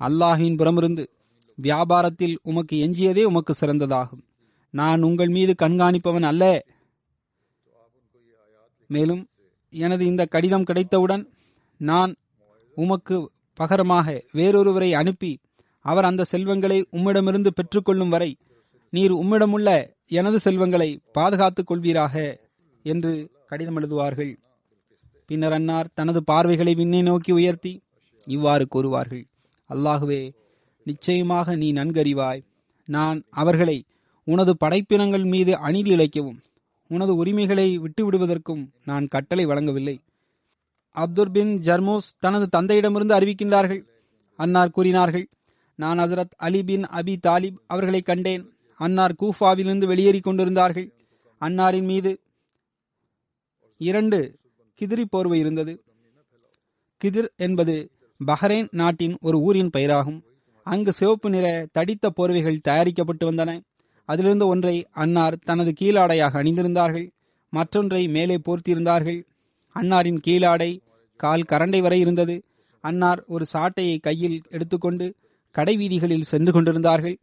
அல்லாஹின் புறமிருந்து வியாபாரத்தில் உமக்கு எஞ்சியதே உமக்கு சிறந்ததாகும். நான் உங்கள் மீது கண்காணிப்பவன் அல்ல. மேலும் எனது இந்த கடிதம் கிடைத்தவுடன் நான் உமக்கு பகரமாக வேறொருவரை அனுப்பி அவர் அந்த செல்வங்களை உம்மிடமிருந்து பெற்றுக்கொள்ளும் வரை நீர் உம்மிடமுள்ள எனது செல்வங்களை பாதுகாத்துக் கொள்வீராக. என்று கடிதம் எழுதுவார்கள். பின்னர் அன்னார் தனது பார்வைகளை விண்ணை நோக்கி உயர்த்தி இவ்வாறு கூறுவார்கள். அல்லாகுவே நிச்சயமாக நீ நன்கறிவாய். நான் அவர்களை உனது படைப்பினங்கள் மீது அநீதி இழைக்கவும் உனது உரிமைகளை விட்டுவிடுவதற்கும் நான் கட்டளை வழங்கவில்லை. அப்துர் பின் ஜர்மோஸ் தனது தந்தையிடமிருந்து அறிவிக்கின்றார்கள். அன்னார் கூறினார்கள் நான் ஹசரத் அலி பின் அபி தாலிப் அவர்களை கண்டேன். அன்னார் கூஃபாவிலிருந்து வெளியேறி கொண்டிருந்தார்கள். அன்னாரின் மீது இரண்டு கிதிரி போர்வை இருந்தது. கிதிர் என்பது பஹ்ரைன் நாட்டின் ஒரு ஊரின் பெயராகும். அங்கு சிவப்பு நிற தடித்த போர்வைகள் தயாரிக்கப்பட்டு வந்தன. அதிலிருந்து ஒன்றை அன்னார் தனது கீழாடையாக அணிந்திருந்தார்கள். மற்றொன்றை மேலே போர்த்தியிருந்தார்கள். அன்னாரின் கீழாடை கால் கரண்டை வரை இருந்தது. அன்னார் ஒரு சாட்டையை கையில் எடுத்துக்கொண்டு கடைவீதிகளில் சென்று கொண்டிருந்தார்கள்.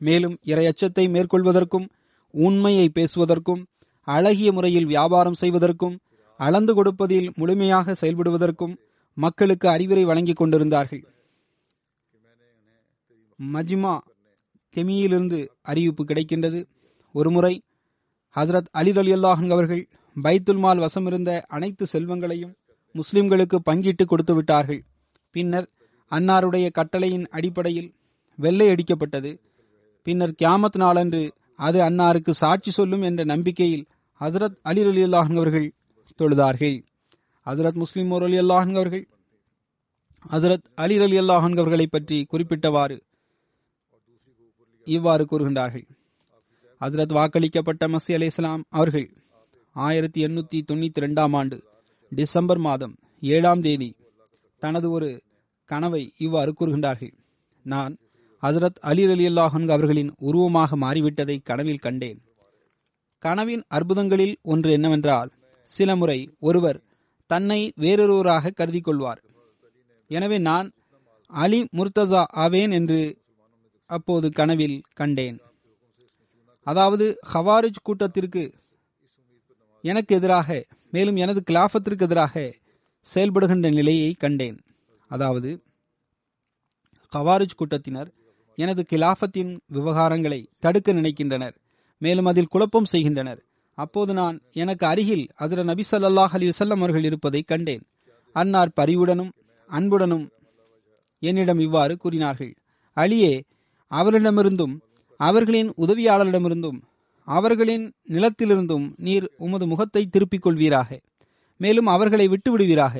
மேலும் இரையச்சத்தை மேற்கொள்வதற்கும் உண்மையை பேசுவதற்கும் அழகிய முறையில் வியாபாரம் செய்வதற்கும் அளந்து கொடுப்பதில் முழுமையாக செயல்படுவதற்கும் மக்களுக்கு அறிவுரை வழங்கிக் கொண்டிருந்தார்கள். மஜ்மா தெமியிலிருந்து அறிவிப்பு கிடைக்கின்றது. ஒருமுறை ஹசரத் அலி அலி அல்லாஹன் அவர்கள் பைத்துல்மால் வசமிருந்த அனைத்து செல்வங்களையும் முஸ்லிம்களுக்கு பங்கிட்டு கொடுத்து விட்டார்கள். பின்னர் அன்னாருடைய கட்டளையின் அடிப்படையில் வெள்ளை அடிக்கப்பட்டது. பின்னர் கியாமத் நாளன்று அது அன்னாருக்கு சாட்சி சொல்லும் என்ற நம்பிக்கையில் ஹசரத் அலி அலி அல்லாஹன் அவர்கள் தொழுதார்கள். ஹசரத் முஸ்லிம் அலி அல்லாஹன் அவர்கள் ஹசரத் அலி அலி அல்லாஹன் அவர்களை பற்றி குறிப்பிட்டவாறு இவ்வாறு கூறுகின்றார்கள். ஹசரத் வாக்களிக்கப்பட்ட மசி அலி இஸ்லாம் அவர்கள் ஆயிரத்தி எண்ணூத்தி தொண்ணூத்தி ரெண்டாம் ஆண்டு டிசம்பர் மாதம் ஏழாம் தேதி தனது ஒரு கனவை இவ்வாறு கூறுகின்றார்கள். நான் ஹசரத் அலி அலி அல்லாஹன் அவர்களின் உருவமாக மாறிவிட்டதை கனவில் கண்டேன். கனவின் அற்புதங்களில் ஒன்று என்னவென்றால் சில முறை ஒருவர் தன்னை வேறொருவராக கருதி கொள்வார் எனவே நான் அலி முர்தசா ஆவேன் என்று அப்போது கனவில் கண்டேன். அதாவது ஹவாரிஜ் கூட்டத்திற்கு எனக்கு எதிராக மேலும் எனது கிலாஃபத்திற்கு எதிராக செயல்படுகின்ற நிலையை கண்டேன். அதாவது ஹவாரிஜ் கூட்டத்தினர் எனது கிலாஃபத்தின் விவகாரங்களை தடுக்க நினைக்கின்றனர். மேலும் அதில் குழப்பம் செய்கின்றனர். அப்போது நான் எனக்கு அருகில் அதிர நபி சல்லாஹ் அலி வல்லம் அவர்கள் இருப்பதை கண்டேன். அன்னார் பரிவுடனும் அன்புடனும் என்னிடம் இவ்வாறு கூறினார்கள். அலியே அவரிடமிருந்தும் அவர்களின் உதவியாளரிடமிருந்தும் அவர்களின் நிலத்திலிருந்தும் நீர் உமது முகத்தை திருப்பிக் கொள்வீராக. மேலும் அவர்களை விட்டு விடுவீராக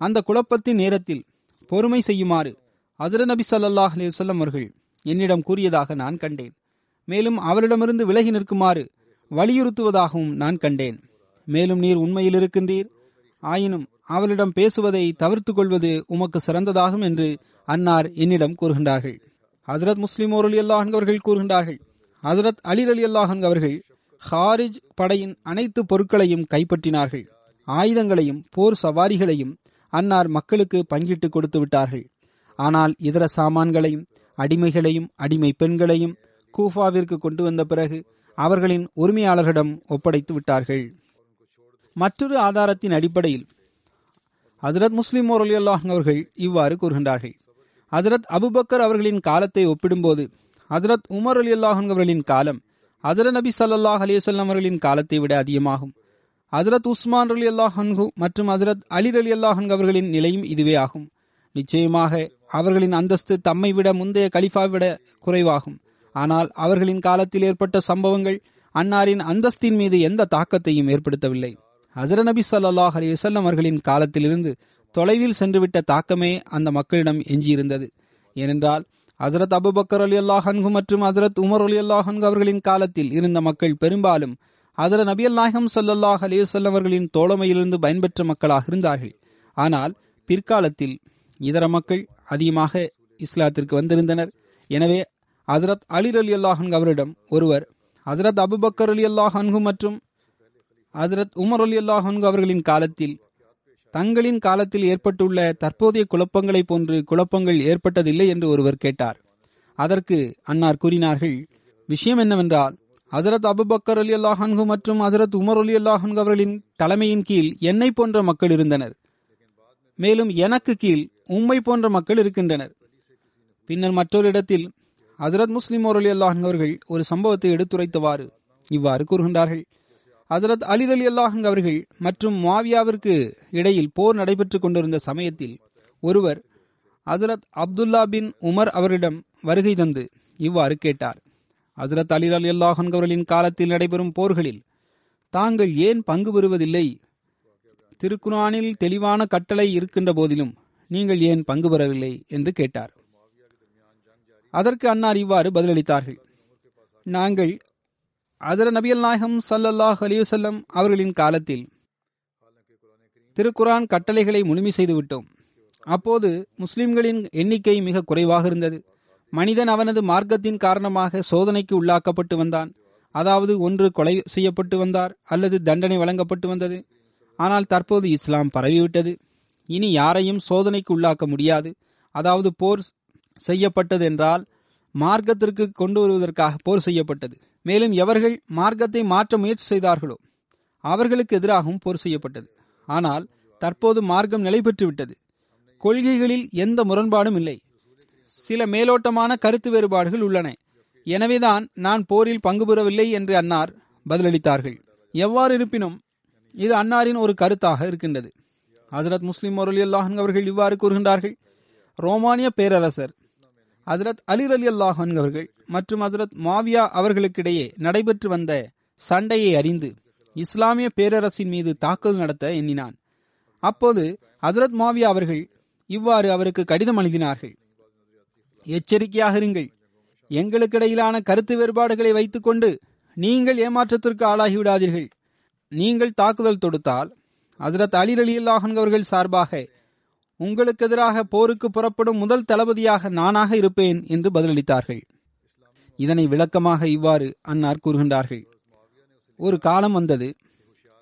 அந்த குழப்பத்தின் நேரத்தில் பொறுமை செய்யுமாறு அசர நபி சல்லாஹ் அலிவசல்லம் அவர்கள் என்னிடம் கூறியதாக நான் கண்டேன். மேலும் அவரிடமிருந்து விலகி நிற்குமாறு வலியுறுத்துவதாகவும் நான் கண்டேன். மேலும் நீர் உண்மையில் இருக்கின்றீர். ஆயினும் அவளிடம் பேசுவதை தவிர்த்து கொள்வது உமக்கு சிறந்ததாகும் என்று அன்னார் என்னிடம் கூறுகின்றார்கள். ஹசரத் முஸ்லிம் அலி அல்லாஹ் அவர்கள் கூறுகின்றார்கள் ஹசரத் அலிர் அலி அல்லாஹன் அவர்கள் ஹாரிஜ் படையின் அனைத்து பொருட்களையும் கைப்பற்றினார்கள். ஆயுதங்களையும் போர் சவாரிகளையும் அன்னார் மக்களுக்கு பங்கிட்டு கொடுத்து விட்டார்கள். ஆனால் இதர சாமான்களையும் அடிமைகளையும் அடிமை பெண்களையும் கூஃபாவிற்கு கொண்டு வந்த பிறகு அவர்களின் உரிமையாளர்களிடம் ஒப்படைத்து விட்டார்கள். மற்றொரு ஆதாரத்தின் அடிப்படையில் ஹசரத் முஸ்லிம் அலி அல்லாஹ் அவர்கள் இவ்வாறு கூறுகின்றார்கள். ஹசரத் அபுபக்கர் அவர்களின் காலத்தை ஒப்பிடும்போது ஹசரத் உமர் அலி அல்லாஹன் அவர்களின் காலம் ஹசரத் நபி சல்லாஹ் அலிவசல்லம் அவர்களின் காலத்தை விட அதிகமாகும். ஹசரத் உஸ்மான் அலி அல்லாஹன்கு மற்றும் ஹசரத் அலி அலி அல்லாஹன் அவர்களின் நிலையும் இதுவே ஆகும். நிச்சயமாக அவர்களின் அந்தஸ்து தம்மை விட முந்தைய கலிஃபா விட குறைவாகும். ஆனால் அவர்களின் காலத்தில் ஏற்பட்ட சம்பவங்கள் அன்னாரின் அந்தஸ்தின் மீது எந்த தாக்கத்தையும் ஏற்படுத்தவில்லை. ஹசர நபி சல்லாஹ் அலி வசல்லம் அவர்களின் காலத்திலிருந்து தொலைவில் சென்றுவிட்ட தாக்கமே அந்த மக்களிடம் எஞ்சியிருந்தது. ஏனென்றால் ஹசரத் அபுபக்கர் அலி அல்லாஹன்கு மற்றும் ஹசரத் உமர் அலி அல்லாஹன்கு அவர்களின் காலத்தில் இருந்த மக்கள் பெரும்பாலும் ஹசர நபி அல்லாஹம் சல்லாஹ் அலி வல்லம் அவர்களின் தோழமையிலிருந்து பயன்பெற்ற மக்களாக இருந்தார்கள். ஆனால் பிற்காலத்தில் இதர மக்கள் அதிகமாக இஸ்லாத்திற்கு வந்திருந்தனர். எனவே ஹசரத் அலி அலி அல்லாஹன் அவரிடம் ஒருவர் ஹசரத் அபுபக்கர் அலி அல்லாஹன்கு மற்றும் ஹசரத் உமர் அலி அல்லாஹன்கு அவர்களின் காலத்தில் தங்களின் காலத்தில் ஏற்பட்டுள்ள தற்போதைய குழப்பங்களைப் போன்று குழப்பங்கள் ஏற்பட்டதில்லை என்று ஒருவர் கேட்டார். அதற்கு அன்னார் கூறினார்கள் விஷயம் என்னவென்றால் ஹசரத் அபுபக்கர் அலி அல்லாஹன்கு மற்றும் ஹசரத் உமர் அலி அல்லாஹன்கு அவர்களின் தலைமையின் கீழ் என்னை போன்ற மக்கள் இருந்தனர். மேலும் எனக்கு கீழ் உம்மை போன்ற மக்கள் இருக்கின்றனர். பின்னர் மற்றொரு இடத்தில் ஹசரத் முஸ்லிம் அலி அல்லாஹன் அவர்கள் ஒரு சம்பவத்தை எடுத்துரைத்தவாறு இவ்வாறு கூறுகின்றார்கள். ஹசரத் அலி அலி அல்லாஹன் அவர்கள் மற்றும் மாவியாவிற்கு இடையில் போர் நடைபெற்றுக் கொண்டிருந்த சமயத்தில் ஒருவர் ஹசரத் அப்துல்லா பின் உமர் அவரிடம் வருகை தந்து இவ்வாறு கேட்டார். ஹசரத் அலி அலி அல்லாஹன் அவர்களின் காலத்தில் நடைபெறும் போர்களில் தாங்கள் ஏன் பங்கு பெறுவதில்லை? திருக்குரானில் தெளிவான கட்டளை இருக்கின்ற போதிலும் நீங்கள் ஏன் பங்கு பெறவில்லை என்று கேட்டார். அதற்கு அன்னார் இவ்வாறு பதிலளித்தார்கள். நாங்கள் அதர நபியல் நாயகம் சல்லல்லாஹ் அலிவசல்லம் அவர்களின் காலத்தில் திருக்குரான் கட்டளைகளை முழுமை செய்துவிட்டோம் அப்போது முஸ்லிம்களின் எண்ணிக்கை மிக குறைவாக இருந்தது. மனிதன் அவனது மார்க்கத்தின் காரணமாக சோதனைக்கு உள்ளாக்கப்பட்டு வந்தான். அதாவது ஒன்று கொலை செய்யப்பட்டு வந்தார் அல்லது தண்டனை வழங்கப்பட்டு வந்தது. ஆனால் தற்போது இஸ்லாம் பரவிவிட்டது. இனி யாரையும் சோதனைக்கு உள்ளாக்க முடியாது. அதாவது போர் செய்யப்பட்டது என்றால் மார்க்கத்திற்கு கொண்டு வருவதற்காக போர் செய்யப்பட்டது. மேலும் எவர்கள் மார்க்கத்தை மாற்ற முயற்சி செய்தார்களோ அவர்களுக்கு எதிராகவும் போர் செய்யப்பட்டது. ஆனால் தற்போது மார்க்கம் நிலை விட்டது. கொள்கைகளில் எந்த முரண்பாடும் இல்லை. சில மேலோட்டமான கருத்து வேறுபாடுகள் உள்ளன. எனவேதான் நான் போரில் பங்கு பெறவில்லை என்று அன்னார் பதிலளித்தார்கள். எவ்வாறு இருப்பினும் இது அன்னாரின் ஒரு கருத்தாக இருக்கின்றது. ஹசரத் முஸ்லிம் அலி அல்லாஹன் அவர்கள் இவ்வாறு கூறுகின்றார்கள். ரோமானிய பேரரசர் ஹசரத் அலிர் அலி அல்லாஹன் அவர்கள் மற்றும் ஹசரத் மாவியா அவர்களுக்கிடையே நடைபெற்று வந்த சண்டையை அறிந்து இஸ்லாமிய பேரரசின் மீது தாக்குதல் நடத்த எண்ணினான். அப்போது ஹசரத் மாவியா அவர்கள் இவ்வாறு அவருக்கு கடிதம் எழுதினார்கள் எச்சரிக்கையாக இருங்கள். எங்களுக்கிடையிலான கருத்து வேறுபாடுகளை வைத்துக்கொண்டு நீங்கள் ஏமாற்றத்திற்கு ஆளாகிவிடாதீர்கள் நீங்கள் தாக்குதல் தொடுத்தால் ஹசரத் அலி அலி அல்லாஹன் அவர்கள் சார்பாக உங்களுக்கு எதிராக போருக்கு புறப்படும் முதல் தளபதியாக நானாக இருப்பேன் என்று பதிலளித்தார்கள். இதனை விளக்கமாக இவ்வாறு அன்னார் கூறுகின்றார்கள். ஒரு காலம் வந்தது.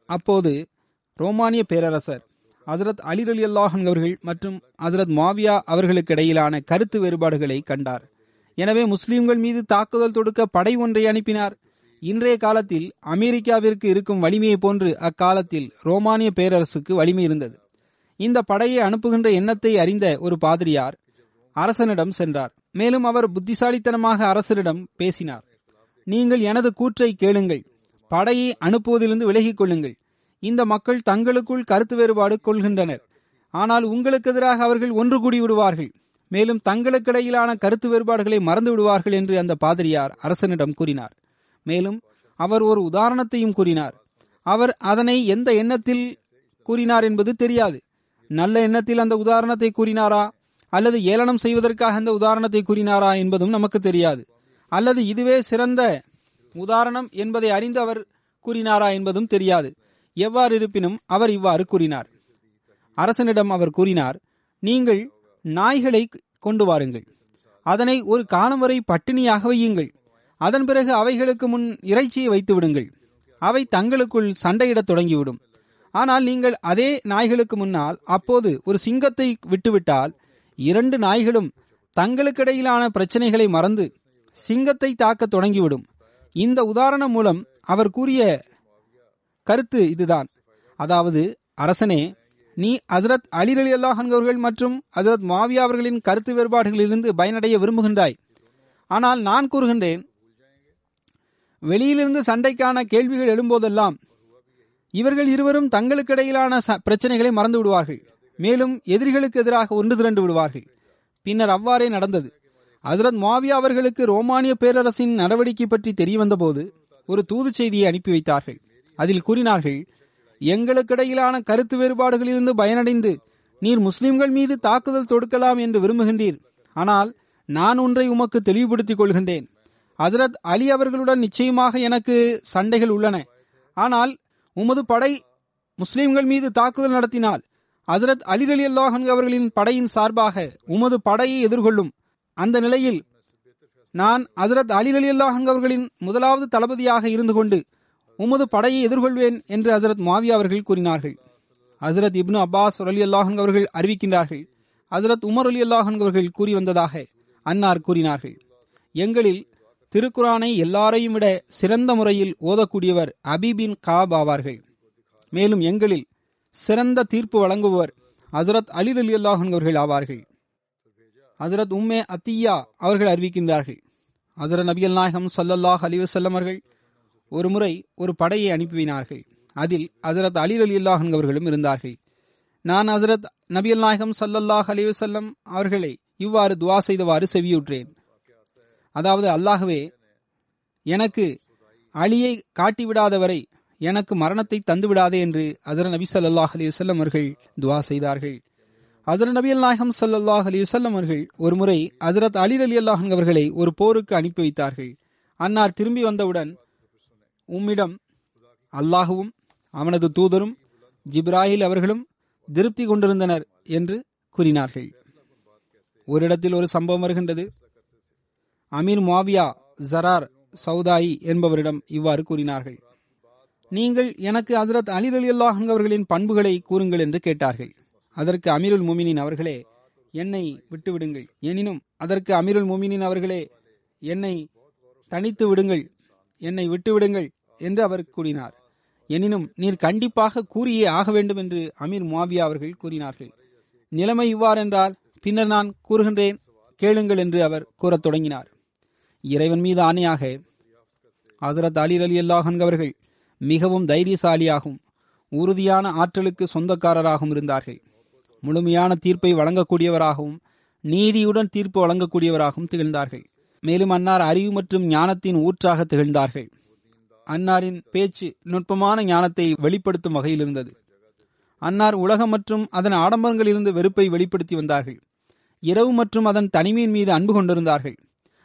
அப்போது ரோமானிய பேரரசர் ஹசரத் அலி அலி அல்லாஹன் அவர்கள் மற்றும் ஹசரத் மாவியா அவர்களுக்கு இடையிலான கருத்து வேறுபாடுகளை கண்டார். எனவே முஸ்லிம்கள் மீது தாக்குதல் தொடுக்க படை ஒன்றை அனுப்பினார். இன்றைய காலத்தில் அமெரிக்காவிற்கு இருக்கும் வலிமையை போன்று அக்காலத்தில் ரோமானிய பேரரசுக்கு வலிமை இருந்தது. இந்த படையை அனுப்புகின்ற எண்ணத்தை அறிந்த ஒரு பாதிரியார் அரசனிடம் சென்றார். மேலும் அவர் புத்திசாலித்தனமாக அரசரிடம் பேசினார். நீங்கள் எனது கூற்றை கேளுங்கள். படையை அனுப்புவதிலிருந்து விலகிக் கொள்ளுங்கள். இந்த மக்கள் தங்களுக்குள் கருத்து வேறுபாடு கொள்கின்றனர். ஆனால் உங்களுக்கு எதிராக அவர்கள் ஒன்று கூடி விடுவார்கள். மேலும் தங்களுக்கிடையிலான கருத்து வேறுபாடுகளை மறந்து விடுவார்கள் என்று அந்த பாதிரியார் அரசனிடம் கூறினார். மேலும் அவர் ஒரு உதாரணத்தையும் கூறினார். அவர் அதனை எந்த எண்ணத்தில் கூறினார் என்பது தெரியாது. நல்ல எண்ணத்தில் அந்த உதாரணத்தை கூறினாரா? அல்லது ஏளனம் செய்வதற்காக அந்த உதாரணத்தை கூறினாரா என்பதும் நமக்கு தெரியாது. அல்லது இதுவே சிறந்த உதாரணம் என்பதை அறிந்து அவர் கூறினாரா என்பதும் தெரியாது. எவ்வாறு இருப்பினும் அவர் இவ்வாறு கூறினார். அரசனிடம் அவர் கூறினார் நீங்கள் நாய்களை கொண்டு வாருங்கள். அதனை ஒரு காலம் வரை பட்டினியாக வையுங்கள். அதன் பிறகு அவைகளுக்கு முன் இறைச்சியை வைத்து விடுங்கள். அவை தங்களுக்குள் சண்டையிடத் தொடங்கிவிடும். ஆனால் நீங்கள் அதே நாய்களுக்கு முன்னால் அப்போது ஒரு சிங்கத்தை விட்டுவிட்டால் இரண்டு நாய்களும் தங்களுக்கிடையிலான பிரச்சனைகளை மறந்து சிங்கத்தை தாக்க தொடங்கிவிடும். இந்த உதாரணம் மூலம் அவர் கூறிய கருத்து இதுதான். அதாவது அரசனே நீ ஹசரத் அலி அலி அல்லாஹன்கவர்கள் மற்றும் ஹசரத் மாவியா அவர்களின் கருத்து வேறுபாடுகளிலிருந்து பயனடைய விரும்புகின்றாய். ஆனால் நான் கூறுகின்றேன் வெளியிலிருந்து சண்டைக்கான கேள்விகள் எழும்போதெல்லாம் இவர்கள் இருவரும் தங்களுக்கிடையிலான ச- பிரச்சனைகளை மறந்து விடுவார்கள். மேலும் எதிரிகளுக்கு எதிராக ஒன்று திரண்டு விடுவார்கள். பின்னர் அவ்வாறே நடந்தது. அதிரத் மாவியா அவர்களுக்கு ரோமானிய பேரரசின் நடவடிக்கை பற்றி தெரிய வந்தபோது ஒரு தூது செய்தியை அனுப்பி வைத்தார்கள். அதில் கூறினார்கள் எங்களுக்கிடையிலான கருத்து வேறுபாடுகளிலிருந்து பயனடைந்து நீர் முஸ்லிம்கள் மீது தாக்குதல் தொடுக்கலாம் என்று விரும்புகின்றீர். ஆனால் நான் ஒன்றை உமக்கு தெளிவுபடுத்திக் கொள்கின்றேன். ஹசரத் அலி அவர்களுடன் நிச்சயமாக எனக்கு சண்டைகள் உள்ளன. ஆனால் உமது படை முஸ்லிம்கள் மீது தாக்குதல் நடத்தினால் ஹசரத் அலி அலி அல்லாஹன் அவர்களின் படையின் சார்பாக உமது படையை எதிர்கொள்ளும். அந்த நிலையில் நான் ஹசரத் அலி அலி அல்லாஹன் அவர்களின் முதலாவது தளபதியாக இருந்து கொண்டு உமது படையை எதிர்கொள்வேன் என்று ஹசரத் மாவியா அவர்கள் கூறினார்கள். ஹசரத் இப்னு அப்பாஸ் அலி அல்லாஹன் அவர்கள் அறிவிக்கின்றார்கள். ஹசரத் உமர் அலி அல்லாஹன் அவர்கள் கூறி வந்ததாக அன்னார் கூறினார்கள். எங்களில் திருக்குரானை எல்லாரையும் விட சிறந்த முறையில் ஓதக்கூடியவர் அபிபின் காப் ஆவார்கள். மேலும் எங்களில் சிறந்த தீர்ப்பு வழங்குபவர் ஹசரத் அலி அலி அல்லாஹர்கள் அவர்கள் ஆவார்கள். ஹசரத் உம்மே அத்தியா அவர்கள் அறிவிக்கின்றார்கள். ஹசரத் நபியல் நாயகம் சல்லல்லாஹ் அலி அவர்கள் ஒரு முறை ஒரு படையை அனுப்பினார்கள். அதில் ஹசரத் அலி அலி அல்லாஹன் அவர்களும் இருந்தார்கள். நான் ஹசரத் நபியல் நாயகம் சல்லல்லாஹ் அலிவசல்லம் அவர்களை இவ்வாறு துவா செய்தவாறு செவியுற்றேன். அதாவது அல்லாஹ்வே எனக்கு அலியை காட்டிவிடாதவரை எனக்கு மரணத்தை தந்துவிடாதே என்று அதர நபி சல்லாஹ் அலைஹி வஸல்லம் அவர்கள் துவா செய்தார்கள். அதர நபியல் நாயகம் சல்லாஹ் அலைஹி வஸல்லம் அவர்கள் ஒருமுறை ஹஜரத் அலி அலி அல்லாஹன் அவர்களை ஒரு போருக்கு அனுப்பி வைத்தார்கள். அன்னார் திரும்பி வந்தவுடன் உம்மிடம் அல்லாஹுவும் அவனது தூதரும் ஜிப்ராஹில் அவர்களும் திருப்தி கொண்டிருந்தனர் என்று கூறினார்கள். ஒரு இடத்தில் ஒரு சம்பவம் வருகின்றது. அமீர் மாவியா ஜரார் சௌதாயி என்பவரிடம் இவ்வாறு கூறினார்கள். நீங்கள் எனக்கு ஹசரத் அலி அலி அல்லாஹ் அவர்களின் பண்புகளை கூறுங்கள் என்று கேட்டார்கள். அதற்கு அமீருல் முமினின் அவர்களே என்னை விட்டுவிடுங்கள். எனினும் அதற்கு அமீருல் முமினின் அவர்களே என்னை தனித்து விடுங்கள். என்னை விட்டுவிடுங்கள் என்று அவர் கூறினார். எனினும் நீர் கண்டிப்பாக கூறியே ஆக வேண்டும் என்று அமீர் முவாவியா அவர்கள் கூறினார்கள். நிலைமை இவ்வாறென்றால் பின்னர் நான் கூறுகின்றேன். கேளுங்கள் என்று அவர் கூறத் தொடங்கினார். இறைவன் மீது ஆணையாக ஹசரத் அலி அலி அல்லாஹன் அவர்கள் மிகவும் தைரியசாலியாகவும் உறுதியான ஆற்றலுக்கு சொந்தக்காரராகவும் இருந்தார்கள். முழுமையான தீர்ப்பை வழங்கக்கூடியவராகவும் நீதியுடன் தீர்ப்பு வழங்கக்கூடியவராகவும் திகழ்ந்தார்கள். மேலும் அன்னார் அறிவு மற்றும் ஞானத்தின் ஊற்றாக திகழ்ந்தார்கள். அன்னாரின் பேச்சு நுட்பமான ஞானத்தை வெளிப்படுத்தும் வகையில் இருந்தது. அன்னார் உலகம் மற்றும் அதன் ஆடம்பரங்களிலிருந்து வெறுப்பை வெளிப்படுத்தி வந்தார்கள். இரவு மற்றும் அதன் தனிமையின் மீது அன்பு கொண்டிருந்தார்கள்.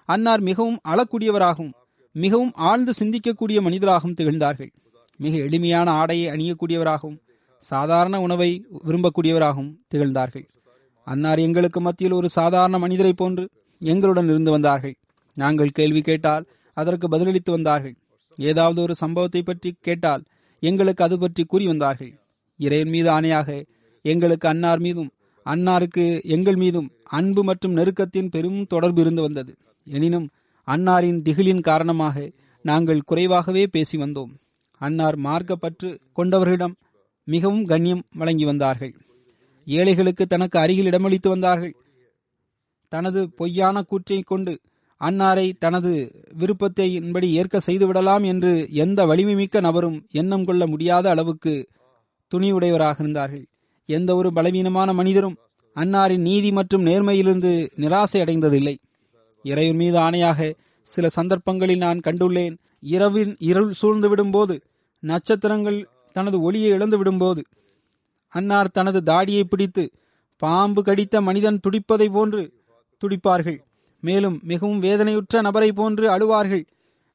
அன்னார் மிகவும் அழக்கூடியவராகவும் மிகவும் ஆழ்ந்து சிந்திக்கக்கூடிய மனிதராகவும் திகழ்ந்தார்கள். மிக எளிமையான ஆடையை அணியக்கூடியவராகவும் சாதாரண உணவை விரும்பக்கூடியவராகவும் திகழ்ந்தார்கள். அன்னார் எங்களுக்கு மத்தியில் ஒரு சாதாரண மனிதரை போன்று எங்களுடன் இருந்து வந்தார்கள். நாங்கள் கேள்வி கேட்டால் அதற்கு பதிலளித்து வந்தார்கள். ஏதாவது ஒரு சம்பவத்தை பற்றி கேட்டால் எங்களுக்கு அது பற்றி கூறி வந்தார்கள். இறைவன் மீது ஆணையாக எங்களுக்கு அன்னார் மீதும் அன்னாருக்கு எங்கள் மீதும் அன்பு மற்றும் நெருக்கத்தின் பெரும் தொடர்பு இருந்து வந்தது. எனினும் அன்னாரின் திகிலின் காரணமாக நாங்கள் குறைவாகவே பேசி வந்தோம். அன்னார் மார்க்கப்பற்று கொண்டவர்களிடம் மிகவும் கண்ணியம் வழங்கி வந்தார்கள். ஏழைகளுக்கு தனக்கு அருகில் இடமளித்து வந்தார்கள். தனது பொய்யான கூற்றை கொண்டு அன்னாரை தனது விருப்பத்தையின்படி ஏற்க செய்துவிடலாம் என்று எந்த வலிமைமிக்க நபரும் எண்ணம் கொள்ள முடியாத அளவுக்கு துணிவுடையவராக இருந்தார்கள். எந்த ஒரு பலவீனமான மனிதரும் அன்னாரின் நீதி மற்றும் நேர்மையிலிருந்து நிராசை அடைந்ததில்லை. இறைவன் மீது ஆணையாக சில சந்தர்ப்பங்களில் நான் கண்டுள்ளேன். இரவின் இருள் சூழ்ந்து விடும்போது நட்சத்திரங்கள் தனது ஒளியை இழந்து விடும்போது அன்னார் தனது தாடியை பிடித்து பாம்பு கடித்த மனிதன் துடிப்பதை போன்று துடிப்பார்கள். மேலும் மிகவும் வேதனையுற்ற நபரை போன்று அழுவார்கள்.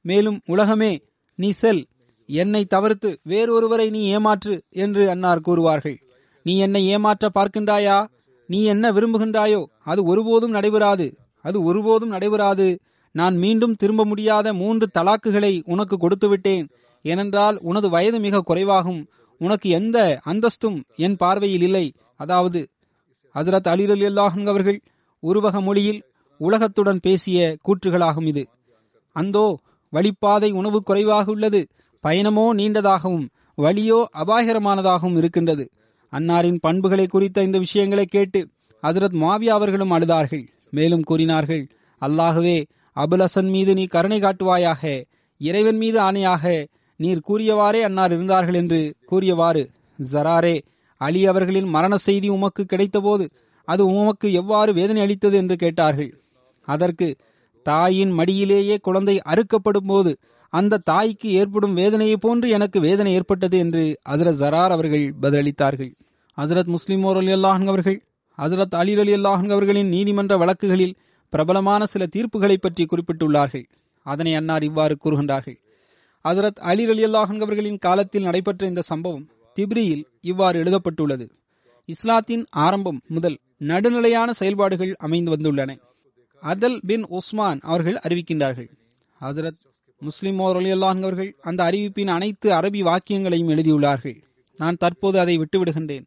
மேலும் உலகமே நீ செல். என்னை தவிர்த்து வேறொருவரை நீ ஏமாற்று என்று அன்னார் கூறுவார்கள். நீ என்னை ஏமாற்ற பார்க்கின்றாயா? நீ என்ன விரும்புகின்றாயோ? அது ஒருபோதும் நடைபெறாது. அது ஒருபோதும் நடைபெறாது. நான் மீண்டும் திரும்ப முடியாத மூன்று தலாக்குகளை உனக்கு கொடுத்துவிட்டேன். ஏனென்றால் உனது வயது மிக குறைவாகும். உனக்கு எந்த அந்தஸ்தும் என் பார்வையில் இல்லை. அதாவது ஹசரத் அலி அலி அல்லாஹன் அவர்கள் உருவக மொழியில் உலகத்துடன் பேசிய கூற்றுகளாகும் இது. அந்தோ வழிப்பாதை உணவு குறைவாக உள்ளது. பயணமோ நீண்டதாகவும் வழியோ அபாயகரமானதாகவும் இருக்கின்றது. அன்னாரின் பண்புகளை குறித்த இந்த விஷயங்களை கேட்டு ஹசரத் மாவியா அவர்களும் அழுதார்கள். மேலும் கூறினார்கள் அல்லாகவே அபுலசன் மீது நீ கருணை காட்டுவாயாக இறைவன் மீது ஆணையாக நீர் கூறியவாறே அன்னார் இருந்தார்கள் என்று கூறியவாறு ஜராரே அலி அவர்களின் மரண செய்தி உமக்கு கிடைத்தபோது அது உமக்கு எவ்வாறு வேதனை அளித்தது? என்று கேட்டார்கள். அதற்கு தாயின் மடியிலேயே குழந்தை அறுக்கப்படும் போது அந்த தாய்க்கு ஏற்படும் வேதனையை போன்று எனக்கு வேதனை ஏற்பட்டது என்று ஹசரத் ஜரார் அவர்கள் பதிலளித்தார்கள். ஹசரத் முஸ்லிம் அலி அல்லாஹன் அவர்கள் ஹசரத் அலி அலி அல்லாஹன் அவர்களின் நீதிமன்ற வழக்குகளில் பிரபலமான சில தீர்ப்புகளை பற்றி குறிப்பிட்டுள்ளார்கள். அதனை அன்னார் இவ்வாறு கூறுகின்றார்கள். ஹசரத் அலி அலி அல்லாஹன் அவர்களின் காலத்தில் நடைபெற்ற இந்த சம்பவம் திப்ரியில் இவ்வாறு எழுதப்பட்டுள்ளது. இஸ்லாத்தின் ஆரம்பம் முதல் நடுநிலையான செயல்பாடுகள் அமைந்து வந்துள்ளன. அதல் பின் உஸ்மான் அவர்கள் அறிவிக்கின்றார்கள். ஹசரத் முஸ்லிம் அலி அல்லாஹன் அவர்கள் அந்த அறிவிப்பின் அனைத்து அரபி வாக்கியங்களையும் எழுதியுள்ளார்கள். நான் தற்போது அதை விட்டுவிடுகின்றேன்.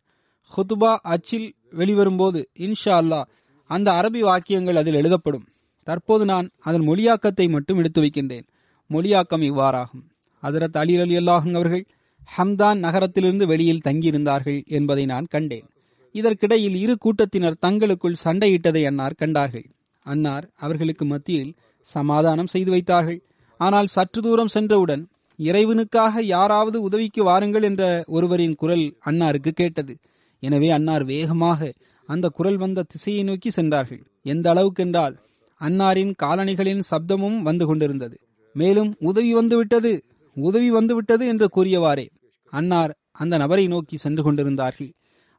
ஹுதுபா அச்சில் வெளிவரும்போது இன்ஷா அல்லாஹ் அந்த அரபி வாக்கியங்கள் அதில் எழுதப்படும். தற்போது நான் அதன் மொழியாக்கத்தை மட்டும் எடுத்து வைக்கின்றேன். மொழியாக்கம் இவ்வாறாகும். அதிரத் அலி அலி அல்லாஹன் அவர்கள் ஹம்தான் நகரத்திலிருந்து வெளியில் தங்கியிருந்தார்கள் என்பதை நான் கண்டேன். இதற்கிடையில் இரு கூட்டத்தினர் தங்களுக்குள் சண்டையிட்டதை அன்னார் கண்டார்கள். அன்னார் அவர்களுக்கு மத்தியில் சமாதானம் செய்து வைத்தார்கள். ஆனால் சற்று தூரம் சென்றவுடன் இறைவனுக்காக யாராவது உதவிக்கு வாருங்கள் என்ற ஒருவரின் குரல் அன்னாருக்கு கேட்டது. எனவே அன்னார் வேகமாக அந்த குரல் வந்த திசையை நோக்கி சென்றார்கள். எந்த அளவுக்கென்றால் அன்னாரின் காலணிகளின் சப்தமும் வந்து கொண்டிருந்தது. மேலும் உதவி வந்துவிட்டது உதவி வந்துவிட்டது என்று கூறியவாறே அன்னார் அந்த நபரை நோக்கி சென்று கொண்டிருந்தார்கள்.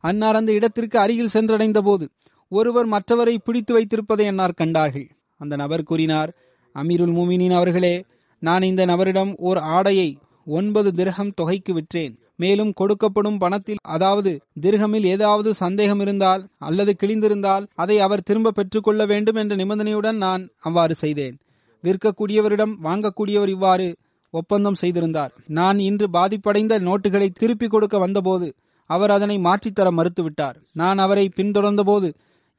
அன்னார் அந்த இடத்திற்கு அருகில் சென்றடைந்த போது ஒருவர் மற்றவரை பிடித்து வைத்திருப்பதை அன்னார் கண்டார்கள். அந்த நபர் கூறினார் அமீருல் மூமினின் அவர்களே நான் இந்த நபரிடம் ஓர் ஆடையை ஒன்பது திரகம் தொகைக்கு விற்றேன். மேலும் கொடுக்கப்படும் பணத்தில் அதாவது திருகமில் ஏதாவது சந்தேகம் இருந்தால் அல்லது கிழிந்திருந்தால் அதை அவர் திரும்ப பெற்றுக்கொள்ள வேண்டும் என்ற நிபந்தனையுடன் நான் அவ்வாறு செய்தேன். விற்கக்கூடியவரிடம் வாங்கக்கூடியவர் இவ்வாறு ஒப்பந்தம் செய்திருந்தார். நான் இன்று பாதிப்படைந்த நோட்டுகளை திருப்பிக் கொடுக்க வந்தபோது அவர் அதனை மாற்றித்தர மறுத்துவிட்டார். நான் அவரை பின்தொடர்ந்தபோது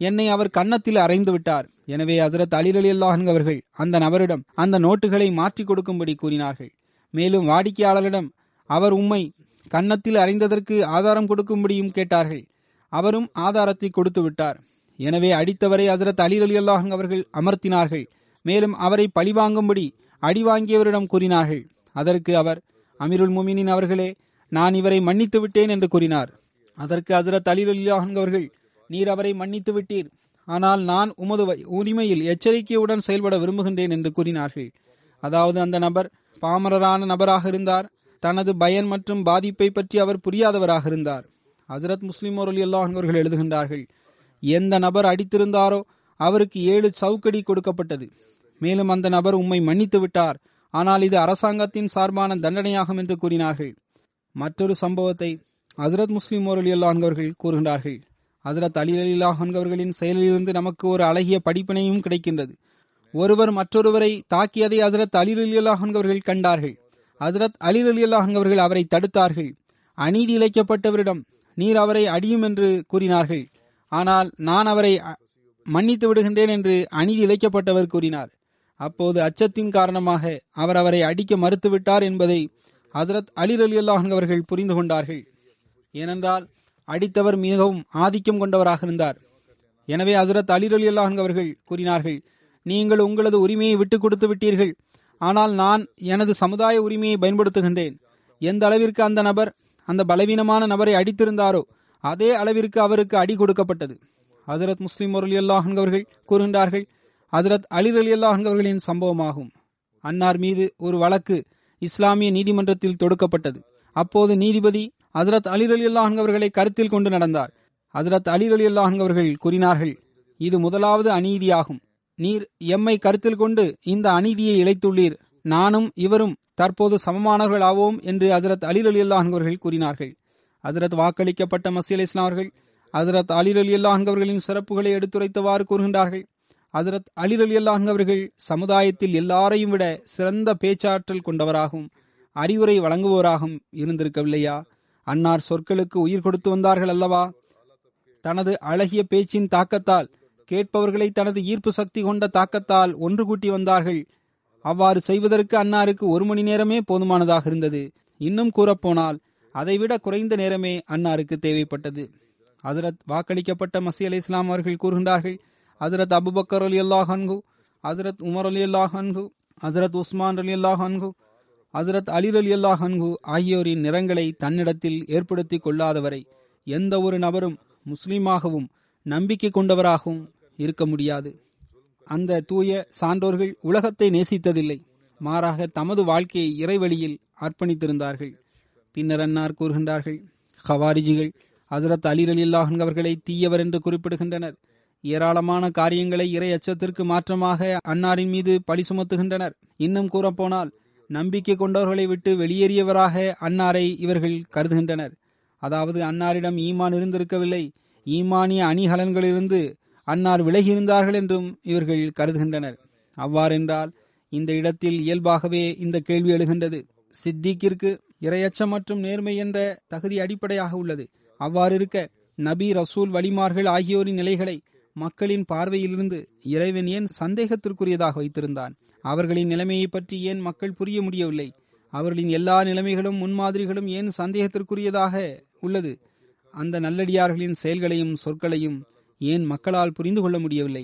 என்னை அவர் கன்னத்தில் அறைந்து விட்டார். எனவே ஹசரத் அலிரலி அல்லாஹன் அவர்கள் அந்த நபரிடம் அந்த நோட்டுகளை மாற்றிக் கொடுக்கும்படி கூறினார்கள். மேலும் வாடிக்கையாளரிடம் அவர் உம்மை கன்னத்தில் அறைந்ததற்கு ஆதாரம் கொடுக்கும்படியும் கேட்டார்கள். அவரும் ஆதாரத்தை கொடுத்து விட்டார் எனவே அடித்தவரை ஹசரத் அலி அலி அல்லாஹன் அவர்கள் அமர்த்தினார்கள். மேலும் அவரை பழிவாங்கும்படி அடி வாங்கியவரிடம் கூறினார்கள். அதற்கு அவர் அமீருல் முமினின் அவர்களே நான் இவரை மன்னித்து விட்டேன் என்று கூறினார். அதற்கு ஹசரத் அலி அலிலாஹன் அவர்கள் நீர் அவரை மன்னித்து விட்டீர். ஆனால் நான் உமது உரிமையில் எச்சரிக்கையுடன் செயல்பட விரும்புகின்றேன் என்று கூறினார்கள். அதாவது அந்த நபர் பாமரரான நபராக இருந்தார். தனது பயன் மற்றும் பாதிப்பை பற்றி அவர் புரியாதவராக இருந்தார். ஹசரத் முஸ்லிம் அலி அல்லாஹ் அவர்கள் எழுதுகின்றார்கள் எந்த நபர் அடித்திருந்தாரோ அவருக்கு ஏழு சவுக்கடி கொடுக்கப்பட்டது. மேலும் அந்த நபர் உம்மை மன்னித்து விட்டார். ஆனால் இது அரசாங்கத்தின் சார்பான தண்டனையாகும் என்று கூறினார்கள். மற்றொரு சம்பவத்தை ஹசரத் முஸ்லிம் அலி அல்லாஹ் அவர்கள் கூறுகின்றார்கள். ஹசரத் அலி அலிலாஹ் அவர்களின் செயலிலிருந்து நமக்கு ஒரு அழகிய படிப்பினையும் கிடைக்கின்றது. ஒருவர் மற்றொருவரை தாக்கியதை ஹசரத் அலி அலி அல்லாஹ் கண்டார்கள். ஹசரத் அலி அலி அல்லாஹ் அவர்கள் அவரை தடுத்தார்கள். அநீதி இழைக்கப்பட்டவரிடம் நீர் அவரை அடியும் என்று கூறினார்கள். ஆனால் நான் அவரை மன்னித்து விடுகின்றேன் என்று அநீதி இழைக்கப்பட்டவர் கூறினார். அப்போது அச்சத்தின் காரணமாக அவர் அவரை அடிக்க மறுத்துவிட்டார் என்பதை ஹசரத் அலி அலி அல்லாஹ் அவர்கள் புரிந்து கொண்டார்கள். ஏனென்றால் அடித்தவர் மிகவும் ஆதிக்கம் கொண்டவராக இருந்தார். எனவே ஹசரத் அலி அலி அல்லாஹ் அவர்கள் கூறினார்கள் நீங்கள் உங்களது உரிமையை விட்டுக் கொடுத்து விட்டீர்கள். ஆனால் நான் எனது சமுதாய உரிமையை பயன்படுத்துகின்றேன். எந்த அளவிற்கு அந்த நபர் அந்த பலவீனமான நபரை அடித்திருந்தாரோ அதே அளவிற்கு அவருக்கு அடி கொடுக்கப்பட்டது. ஹசரத் முஸ்லிம் அலி அல்லாஹ் அவர்கள் கூறுகின்றார்கள் ஹசரத் அலி அலி அல்லாஹ் அவர்களின் சம்பவமாகும். அன்னார் மீது ஒரு வழக்கு இஸ்லாமிய நீதிமன்றத்தில் தொடுக்கப்பட்டது. அப்போது நீதிபதி ஹசரத் அலி அலி அல்லாஹ் அவர்களை கருத்தில் கொண்டு நடந்தார். ஹசரத் அலி அலி அல்லாஹ் அவர்கள் கூறினார்கள் இது முதலாவது அநீதியாகும். நீர் எம்மை கருத்தில் கொண்டு இந்த அநீதியை இழைத்துள்ளீர். நானும் இவரும் தற்போது சமமானவர்கள் ஆவோம் என்று ஹசரத் அலில் அலி அல்லாஹ் கூறினார்கள். ஹசரத் வாக்களிக்கப்பட்ட மசீல் இஸ்லாம் அவர்கள் ஹசரத் அலில் அலி அல்லாஹ் சிறப்புகளை எடுத்துரைத்தவாறு கூறுகின்றார்கள். ஹசரத் அலில் அலி அவர்கள் சமுதாயத்தில் எல்லாரையும் விட சிறந்த பேச்சாற்றல் கொண்டவராகவும் அறிவுரை வழங்குவோராகவும் இருந்திருக்கவில்லையா? அன்னார் சொற்களுக்கு உயிர் கொடுத்து வந்தார்கள் அல்லவா? தனது அழகிய பேச்சின் தாக்கத்தால் கேட்பவர்களை தனது ஈர்ப்பு சக்தி கொண்ட தாக்கத்தால் ஒன்று கூட்டி வந்தார்கள். அவ்வாறு செய்வதற்கு அன்னாருக்கு ஒரு மணி நேரமே போதுமானதாக இருந்தது. இன்னும் கூறப்போனால் அதைவிட குறைந்த நேரமே அன்னாருக்கு தேவைப்பட்டது. ஹசரத் வாக்களிக்கப்பட்ட மசி அலி இஸ்லாம் அவர்கள் கூறுகின்றார்கள் ஹசரத் அபுபக்கர் அலி அல்லாஹ் அன்கு ஹசரத் உமர் அலி அல்லாஹ் அன்கு ஹசரத் உஸ்மான் அலி அல்லாஹ் அன்கு ஹசரத் அலி அலி அல்லாஹ் அன்கு ஆகியோரின் நிறங்களை தன்னிடத்தில் ஏற்படுத்தி கொள்ளாதவரை எந்த ஒரு நபரும் முஸ்லீமாகவும் நம்பிக்கை கொண்டவராகவும் இருக்க முடியாது. அந்த தூய சான்றோர்கள் உலகத்தை நேசித்ததில்லை. மாறாக தமது வாழ்க்கையை இறைவழியில் அர்ப்பணித்திருந்தார்கள். பின்னர் அன்னார் கூறுகின்றார்கள் ஹவாரிஜிகள் ஹசரத் அலிர் அலி அவர்களை தீயவர் என்று குறிப்பிடுகின்றனர். ஏராளமான காரியங்களை இறை அச்சத்திற்கு மாற்றமாக அன்னாரின் மீது பழி சுமத்துகின்றனர். இன்னும் கூறப்போனால் நம்பிக்கை கொண்டவர்களை விட்டு வெளியேறியவராக அன்னாரை இவர்கள் கருதுகின்றனர். அதாவது அன்னாரிடம் ஈமான் இருந்திருக்கவில்லை. ஈமானிய அணிகலன்களிலிருந்து அன்னார் விலகியிருந்தார்கள் என்றும் இவர்கள் கருதுகின்றனர். அவ்வாறென்றால் இந்த இடத்தில் இயல்பாகவே இந்த கேள்வி எழுகின்றது. சித்திக்கிற்கு இரையச்சம் மற்றும் நேர்மை என்ற தகுதி அடிப்படையாக உள்ளது. அவ்வாறு இருக்க நபி ரசூல் வலிமார்கள் ஆகியோரின் நிலைகளை மக்களின் பார்வையிலிருந்து இறைவன் ஏன் சந்தேகத்திற்குரியதாக வைத்திருந்தான்? அவர்களின் நிலைமையை பற்றி ஏன் மக்கள் புரிய முடியவில்லை? அவர்களின் எல்லா நிலைமைகளும் முன்மாதிரிகளும் ஏன் சந்தேகத்திற்குரியதாக உள்ளது? அந்த நல்லடியார்களின் செயல்களையும் சொற்களையும் ஏன் மக்களால் புரிந்து கொள்ள முடியவில்லை?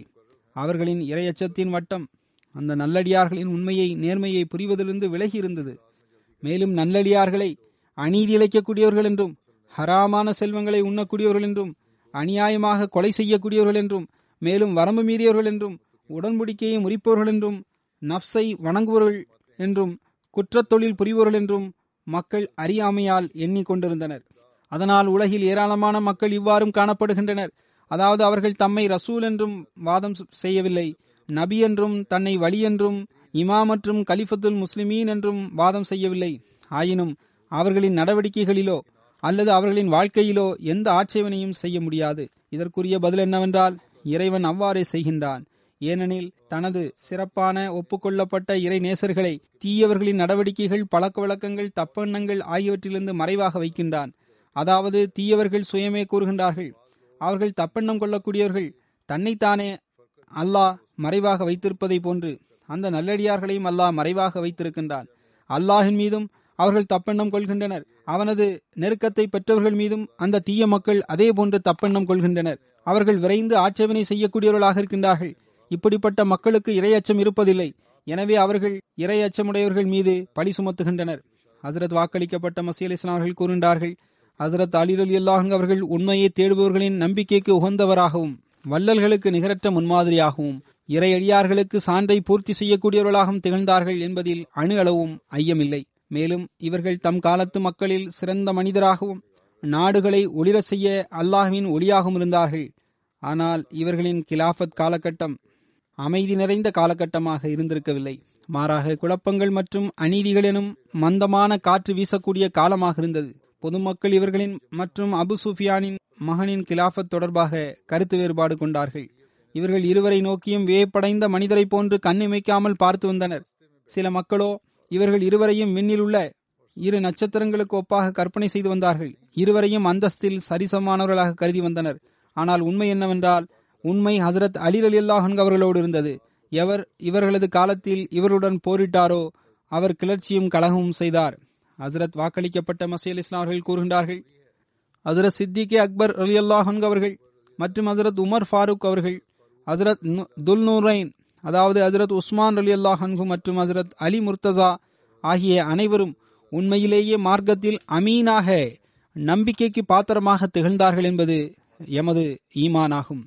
அவர்களின் இரையச்சத்தின் வட்டம் அந்த நல்லடியார்களின் உண்மையை நேர்மையை புரிவதிலிருந்து விலகி இருந்தது. மேலும் நல்லடியார்களை அநீதி இழைக்கக்கூடியவர்கள் என்றும் ஹராமான செல்வங்களை உண்ணக்கூடியவர்கள் என்றும் அநியாயமாக கொலை செய்யக்கூடியவர்கள் என்றும் மேலும் வரம்பு மீறியவர்கள் என்றும் உடன்படிக்கையை முறிப்பவர்கள் என்றும் நப்சை வணங்குவர்கள் என்றும் குற்றத்தொழில் புரிபவர்கள் என்றும் மக்கள் அறியாமையால் எண்ணிக்கொண்டிருந்தனர் அதனால் உலகில் ஏராளமான மக்கள் இவ்வாறும் காணப்படுகின்றனர். அதாவது அவர்கள் தம்மை ரசூல் என்றும் வாதம் செய்யவில்லை நபி என்றும் தன்னை வழி என்றும் இமா மற்றும் கலிஃபத்துல் முஸ்லிமீன் என்றும் வாதம் செய்யவில்லை. ஆயினும் அவர்களின் நடவடிக்கைகளிலோ அல்லது அவர்களின் வாழ்க்கையிலோ எந்த ஆட்சேபனையும் செய்ய முடியாது. இதற்குரிய பதில் என்னவென்றால் இறைவன் அவ்வாறே செய்கின்றான். ஏனெனில் தனது சிறப்பான ஒப்புக்கொள்ளப்பட்ட இறை நேசர்களை தீயவர்களின் நடவடிக்கைகள் பழக்க வழக்கங்கள் தப்பெண்ணங்கள் ஆகியவற்றிலிருந்து மறைவாக வைக்கின்றான். அதாவது தீயவர்கள் சுயமே கூறுகின்றார்கள். அவர்கள் தப்பெண்ணம் கொள்ளக்கூடியவர்கள். தன்னைத்தானே அல்லாஹ் மறைவாக வைத்திருப்பதை போன்று அந்த நல்லடியார்களையும் அல்லாஹ் மறைவாக வைத்திருக்கின்றான். அல்லாஹின் மீதும் அவர்கள் தப்பெண்ணம் கொள்கின்றனர். அவனது நெருக்கத்தை பெற்றவர்கள் மீதும் அந்த தீய மக்கள் அதே போன்று தப்பெண்ணம் கொள்கின்றனர். அவர்கள் விரைந்து ஆட்சேபனை செய்யக்கூடியவர்களாக இருக்கின்றார்கள். இப்படிப்பட்ட மக்களுக்கு இரையச்சம் இருப்பதில்லை. எனவே அவர்கள் இரையச்சமுடையவர்கள் மீது பழி சுமத்துகின்றனர். ஹசரத் வாக்களிக்கப்பட்ட மசீல் இஸ்லாமர்கள் அவர்கள் கூறுகின்றார்கள் ஹசரத் அலிர் அலி அல்லாஹ் அவர்கள் உண்மையை தேடுபவர்களின் நம்பிக்கைக்கு உகந்தவராகவும் வள்ளல்களுக்கு நிகரற்ற முன்மாதிரியாகவும் இறையடியார்களுக்கு சான்றை பூர்த்தி செய்யக்கூடியவர்களாகவும் திகழ்ந்தார்கள் என்பதில் அணு அளவும் ஐயமில்லை. மேலும் இவர்கள் தம் காலத்து மக்களில் சிறந்த மனிதராகவும் நாடுகளை ஒளிர செய்ய அல்லாஹுவின் ஒளியாகவும் இருந்தார்கள். ஆனால் இவர்களின் கிலாஃபத் காலகட்டம் அமைதி நிறைந்த காலகட்டமாக இருந்திருக்கவில்லை. மாறாக குழப்பங்கள் மற்றும் அநீதிகள் எனும் மந்தமான காற்று வீசக்கூடிய காலமாக இருந்தது. பொதுமக்கள் இவர்களின் மற்றும் அபு சுஃபியானின் மகனின் கிலாஃபத் தொடர்பாக கருத்து வேறுபாடு கொண்டார்கள். இவர்கள் இருவரை நோக்கியும் வியப்படைந்த மனிதரை போன்று கண்ணிமைக்காமல் பார்த்து வந்தனர். சில மக்களோ இவர்கள் இருவரையும் விண்ணில் உள்ள இரு நட்சத்திரங்களுக்கு ஒப்பாக கற்பனை செய்து வந்தார்கள். இருவரையும் அந்தஸ்தில் சரிசமானவர்களாக கருதி வந்தனர். ஆனால் உண்மை என்னவென்றால் உண்மை ஹசரத் அலி அலி அல்லாஹன் அவர்களோடு இருந்தது. எவர் இவர்களது காலத்தில் இவருடன் போரிட்டாரோ அவர் கிளர்ச்சியும் கலகமும் செய்தார். ஹசரத் வாக்களிக்கப்பட்ட மசீல் இஸ்லாம் அவர்கள் கூறுகின்றார்கள் ஹசரத் சித்திகே அக்பர் அலி அல்லாஹன் அவர்கள் மற்றும் ஹசரத் உமர் ஃபாரூக் அவர்கள் ஹசரத் துல் நூரைன் அதாவது ஹசரத் உஸ்மான் அலி அல்லாஹன்கு மற்றும் ஹசரத் அலி முர்த்தசா ஆகிய அனைவரும் உண்மையிலேயே மார்க்கத்தில் அமீனாக நம்பிக்கைக்கு பாத்திரமாக திகழ்ந்தார்கள் என்பது எமது ஈமானாகும்.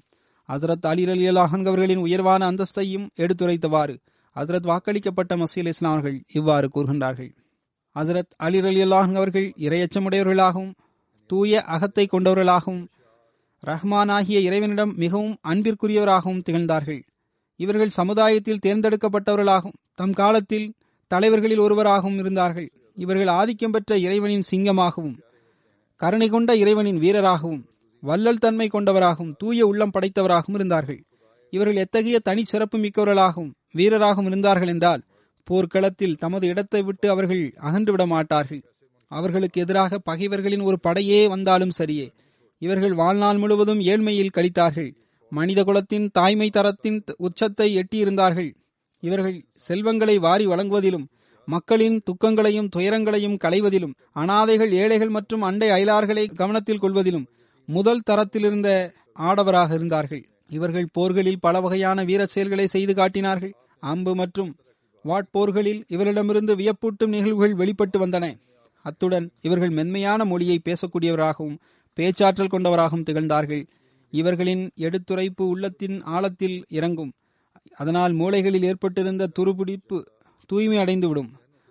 ஹசரத் அலி அலி அல்லாஹன் அவர்களின் உயர்வான அந்தஸ்தையும் எடுத்துரைத்தவாறு ஹசரத் வாக்களிக்கப்பட்ட மசீல் இஸ்லாமர்கள் இவ்வாறு கூறுகின்றார்கள். ஹசரத் அலி அலி அல்லாஹன் அவர்கள் இரையச்சமுடையவர்களாகவும் தூய அகத்தை கொண்டவர்களாகவும் ரஹ்மான் ஆகிய இறைவனிடம் மிகவும் அன்பிற்குரியவராகவும் திகழ்ந்தார்கள். இவர்கள் சமுதாயத்தில் தேர்ந்தெடுக்கப்பட்டவர்களாகவும் தம் காலத்தில் தலைவர்களில் ஒருவராகவும் இருந்தார்கள். இவர்கள் ஆதிக்கம் பெற்ற இறைவனின் சிங்கமாகவும் கருணை கொண்ட இறைவனின் வீரராகவும் வல்லல் தன்மை கொண்டவராகவும் தூய உள்ளம் படைத்தவராகவும் இருந்தார்கள். இவர்கள் எத்தகைய தனி சிறப்பு மிக்கவர்களாகவும் வீரராகவும் இருந்தார்கள் என்றால் போர்க்களத்தில் தமது இடத்தை விட்டு அவர்கள் அகன்று விட மாட்டார்கள். அவர்களுக்கு எதிராக பகைவர்களின் ஒரு படையே வந்தாலும் சரியே. இவர்கள் வாழ்நாள் முழுவதும் ஏழ்மையில் கழித்தார்கள். மனித குலத்தின் தாய்மை தரத்தின் உச்சத்தை எட்டியிருந்தார்கள். இவர்கள் செல்வங்களை வாரி வழங்குவதிலும் மக்களின் துக்கங்களையும் துயரங்களையும் களைவதிலும் அனாதைகள் ஏழைகள் மற்றும் அண்டை அயலார்களை கவனத்தில் கொள்வதிலும் முதல் தரத்திலிருந்த ஆடவராக இருந்தார்கள். இவர்கள் போர்களில் பல வகையான வீர செயல்களை செய்து காட்டினார்கள். அம்பு மற்றும் வாட்போர்களில் இவரிடமிருந்து வியப்பூட்டும் நிகழ்வுகள் வெளிப்பட்டு வந்தன. அத்துடன் இவர்கள் மென்மையான மொழியை பேசக்கூடியவராகவும் பேச்சாற்றல் கொண்டவராகவும் திகழ்ந்தார்கள். இவர்களின் எடுத்துரைப்பு உள்ளத்தின் ஆழத்தில் இறங்கும். அதனால் மூளைகளில் ஏற்பட்டிருந்த துருபிடிப்பு தூய்மை அடைந்துவிடும்.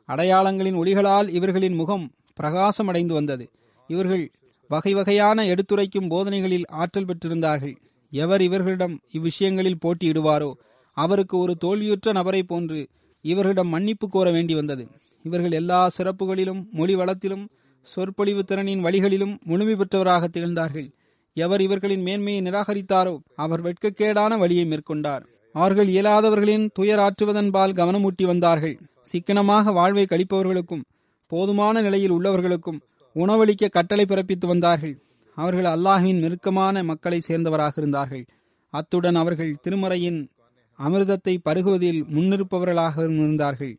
அடையாளங்களின் ஒளிகளால் இவர்களின் முகம் பிரகாசம் அடைந்து வந்தது. இவர்கள் வகை வகையான எடுத்துரைக்கும் போதனைகளில் ஆற்றல் பெற்றிருந்தார்கள். எவர் இவர்களிடம் இவ்விஷயங்களில் போட்டியிடுவாரோ? அவருக்கு ஒரு தோல்வியுற்ற நபரை போன்று இவர்களிடம் மன்னிப்பு கோர வேண்டி வந்தது. இவர்கள் எல்லா சிறப்புகளிலும் மொழி வளத்திலும் சொற்பொழிவு திறனின் வழிகளிலும் முழுமை பெற்றவராக திகழ்ந்தார்கள். எவர் இவர்களின் மேன்மையை நிராகரித்தாரோ அவர் வெட்கக்கேடான வழியை மேற்கொண்டார். அவர்கள் இயலாதவர்களின் துயர் ஆற்றுவதன்பால் கவனமூட்டி வந்தார்கள். சிக்கனமாக வாழ்வை கழிப்பவர்களுக்கும் போதுமான நிலையில் உள்ளவர்களுக்கும் உணவளிக்க கட்டளை பிறப்பித்து வந்தார்கள். அவர்கள் அல்லாஹின் நெருக்கமான மக்களை சேர்ந்தவராக இருந்தார்கள். அத்துடன் அவர்கள் திருமறையின் அமிர்தத்தை பருகுவதில் முன்னிருப்பவர்களாக இருந்தார்கள்.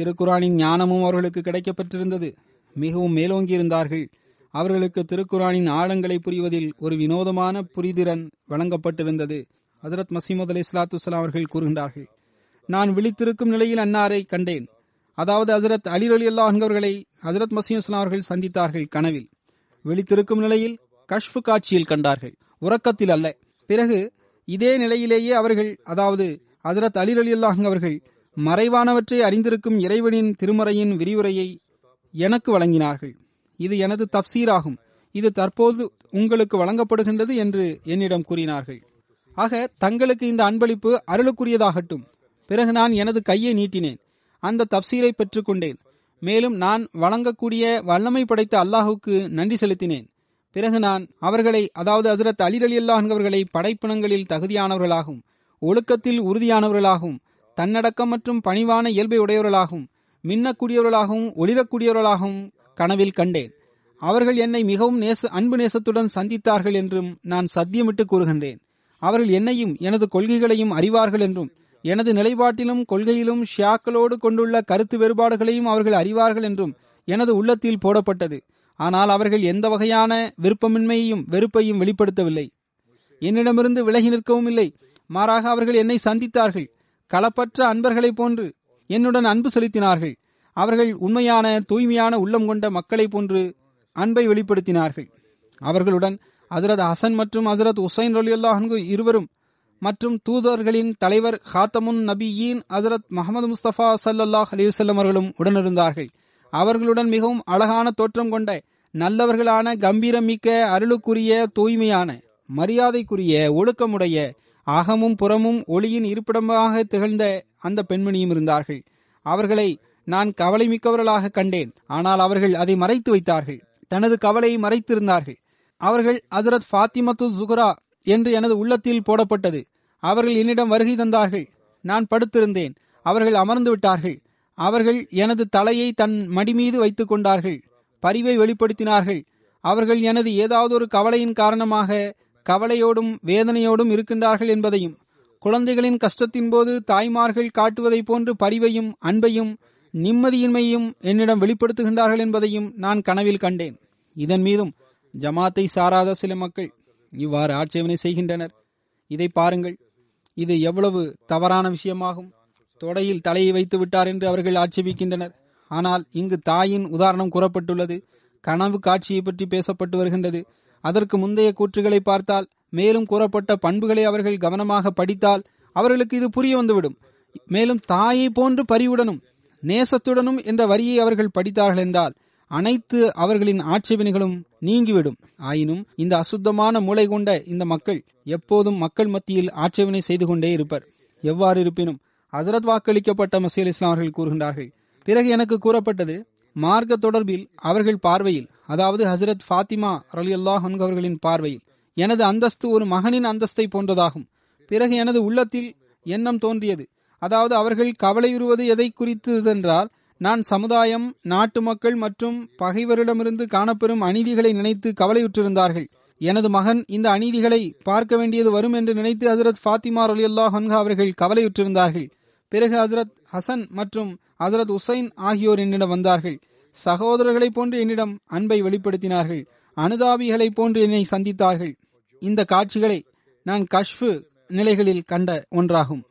திருக்குறானின் ஞானமும் அவர்களுக்கு கிடைக்கப்பட்டிருந்தது. மிகவும் மேலோங்கி இருந்தார்கள் அவர்களுக்கு திருக்குறானின் ஆழங்களை புரிவதில் ஒரு வினோதமான புரிதிறன் வழங்கப்பட்டிருந்தது. ஹதரத் மசீமது அலி இஸ்லாத்து அவர்கள் கூறுகின்றார்கள் நான் விழித்திருக்கும் நிலையில் அன்னாரை கண்டேன். அதாவது ஹசரத் அலி அலி அல்லா என்பவர்களை ஹசரத் மசீம் அவர்கள் சந்தித்தார்கள் கனவில். விழித்திருக்கும் நிலையில் கஷ்பு காட்சியில் கண்டார்கள். உறக்கத்தில் அல்ல. பிறகு இதே நிலையிலேயே அவர்கள் அதாவது ஹசரத் அலி அலி அல்லாஹ் அவர்கள் மறைவானவற்றை அறிந்திருக்கும் இறைவனின் திருமறையின் விரிவுரையை எனக்கு வழங்கினார்கள். இது எனது தப்சீராகும். இது தற்போது உங்களுக்கு வழங்கப்படுகின்றது என்று என்னிடம் கூறினார்கள். ஆக தங்களுக்கு இந்த அன்பளிப்பு அருளுக்குரியதாகட்டும். பிறகு நான் எனது கையை நீட்டினேன். அந்த தப்சீரை பெற்றுக்கொண்டேன். மேலும் நான் வழங்கக்கூடிய வல்லமை படைத்த அல்லாஹுக்கு நன்றி செலுத்தினேன். பிறகு நான் அவர்களை அதாவது ஹசரத் அலி அலி அல்லாஹ்வர்களை படைப்பினங்களில் தகுதியானவர்களாகவும் ஒழுக்கத்தில் உறுதியானவர்களாகவும் தன்னடக்கம் மற்றும் பணிவான இயல்பை உடையவர்களாகவும் மின்னக்கூடியவர்களாகவும் ஒளிரக்கூடியவர்களாகவும் கனவில் கண்டேன். அவர்கள் என்னை மிகவும் நேச அன்பு நேசத்துடன் சந்தித்தார்கள் என்றும் நான் சத்தியமிட்டு கூறுகின்றேன். அவர்கள் என்னையும் எனது கொள்கைகளையும் அறிவார்கள் என்றும் எனது நிலைப்பாட்டிலும் கொள்கையிலும் ஷியாக்களோடு கொண்டுள்ள கருத்து வேறுபாடுகளையும் அவர்கள் அறிவார்கள் என்றும் எனது உள்ளத்தில் போடப்பட்டது. ஆனால் அவர்கள் எந்த வகையான விருப்பமின்மையையும் வெறுப்பையும் வெளிப்படுத்தவில்லை. என்னிடமிருந்து விலகி நிற்கவும் இல்லை. மாறாக அவர்கள் என்னை சந்தித்தார்கள். களப்பற்ற அன்பர்களைப் போன்று என்னுடன் அன்பு செலுத்தினார்கள். அவர்கள் உண்மையான தூய்மையான உள்ளம் கொண்ட மக்களைப் போன்று அன்பை வெளிப்படுத்தினார்கள். அவர்களுடன் ஹசரத் ஹசன் மற்றும் ஹசரத் உசைன் ரலியுல்லாஹன்கு இருவரும் மற்றும் தூதர்களின் தலைவர் ஹாத்தமுன் நபியின் ஹசரத் முகமது முஸ்தபா சல்லாஹ் அலிவசல்லம் அவர்களும் உடனிருந்தார்கள். அவர்களுடன் மிகவும் அழகான தோற்றம் கொண்ட நல்லவர்களான கம்பீரமிக்க அருளுக்குரிய தூய்மையான மரியாதைக்குரிய ஒழுக்கமுடைய அகமும் புறமும் ஒளியின் இருப்பிடமாக திகழ்ந்த அந்த பெண்மணியும் இருந்தார்கள். அவர்களை நான் கவலை மிக்கவர்களாக கண்டேன். ஆனால் அவர்கள் அதை மறைத்து வைத்தார்கள். தனது கவலையை மறைத்திருந்தார்கள். அவர்கள் ஹசரத் ஃபாத்திமத்து சுகுரா என்று எனது உள்ளத்தில் போடப்பட்டது. அவர்கள் என்னிடம் வருகை தந்தார்கள். நான் படுத்திருந்தேன். அவர்கள் அமர்ந்து விட்டார்கள். அவர்கள் எனது தலையை தன் மடி மீது வைத்துக் கொண்டார்கள் பரிவை வெளிப்படுத்தினார்கள். அவர்கள் எனது ஏதாவது ஒரு கவலையின் காரணமாக கவலையோடும் வேதனையோடும் இருக்கின்றார்கள் என்பதையும் குழந்தைகளின் கஷ்டத்தின் போது தாய்மார்கள் காட்டுவதைப் போன்று பரிவையும் அன்பையும் நிம்மதியின்மையும் என்னிடம் வெளிப்படுத்துகின்றார்கள் என்பதையும் நான் கனவில் கண்டேன். இதன் மீதும் ஜமாத்தை சாராத சில மக்கள் இவ்வாறு ஆட்சேபனை செய்கின்றனர். இதை பாருங்கள். இது எவ்வளவு தவறான விஷயமாகும். தொடையில் தலையை வைத்து விட்டார் என்று அவர்கள் ஆட்சேபிக்கின்றனர். ஆனால் இங்கு தாயின் உதாரணம் கூறப்பட்டுள்ளது. கனவு காட்சியை பற்றி பேசப்பட்டு வருகின்றது. அதற்கு முந்தைய கூற்றுகளை பார்த்தால் மேலும் கூறப்பட்ட பண்புகளை அவர்கள் கவனமாக படித்தால் அவர்களுக்கு இது புரிய வந்துவிடும். மேலும் தாயை போன்று பரிவுடனும் நேசத்துடனும் என்ற வரியை அவர்கள் படித்தார்கள் என்றால் அனைத்து அவர்களின் ஆட்சேபனைகளும் நீங்கிவிடும். ஆயினும் இந்த அசுத்தமான மூளை கொண்ட இந்த மக்கள் எப்போதும் மக்கள் மத்தியில் ஆட்சேபனை செய்து கொண்டே இருப்பர். எவ்வாறு இருப்பினும் ஹசரத் வாக்களிக்கப்பட்ட மசீல் இஸ்லாம் அவர்கள் கூறுகின்றார்கள். பிறகு எனக்கு கூறப்பட்டது மார்க்க தொடர்பில் அவர்கள் பார்வையில் அதாவது ஹசரத் ஃபாத்திமா அலி அல்லாஹ் அவர்களின் பார்வையில் எனது அந்தஸ்து ஒரு மகனின் அந்தஸ்தை போன்றதாகும். பிறகு எனது உள்ளத்தில் எண்ணம் தோன்றியது. அதாவது அவர்கள் கவலையுறுவது எதை குறித்ததென்றால் நான் சமுதாயம் நாட்டு மக்கள் மற்றும் பகைவரிடமிருந்து காணப்பெறும் அநீதிகளை நினைத்து கவலையுற்றிருந்தார்கள். எனது மகன் இந்த அநீதிகளை பார்க்க வேண்டியது வரும் என்று நினைத்து ஹசரத் ஃபாத்திமா அலி அல்லாஹ் அவர்கள் கவலையுற்றிருந்தார்கள். பிறகு ஹசரத் ஹசன் மற்றும் ஹசரத் உசைன் ஆகியோர் என்னிடம் வந்தார்கள். சகோதரர்களைப் போன்று என்னிடம் அன்பை வெளிப்படுத்தினார்கள். அனுதாபிகளைப் போன்று என்னை சந்தித்தார்கள். இந்த காட்சிகளை நான் கஷ்ஃபு நிலைகளில் கண்ட ஒன்றாகும்.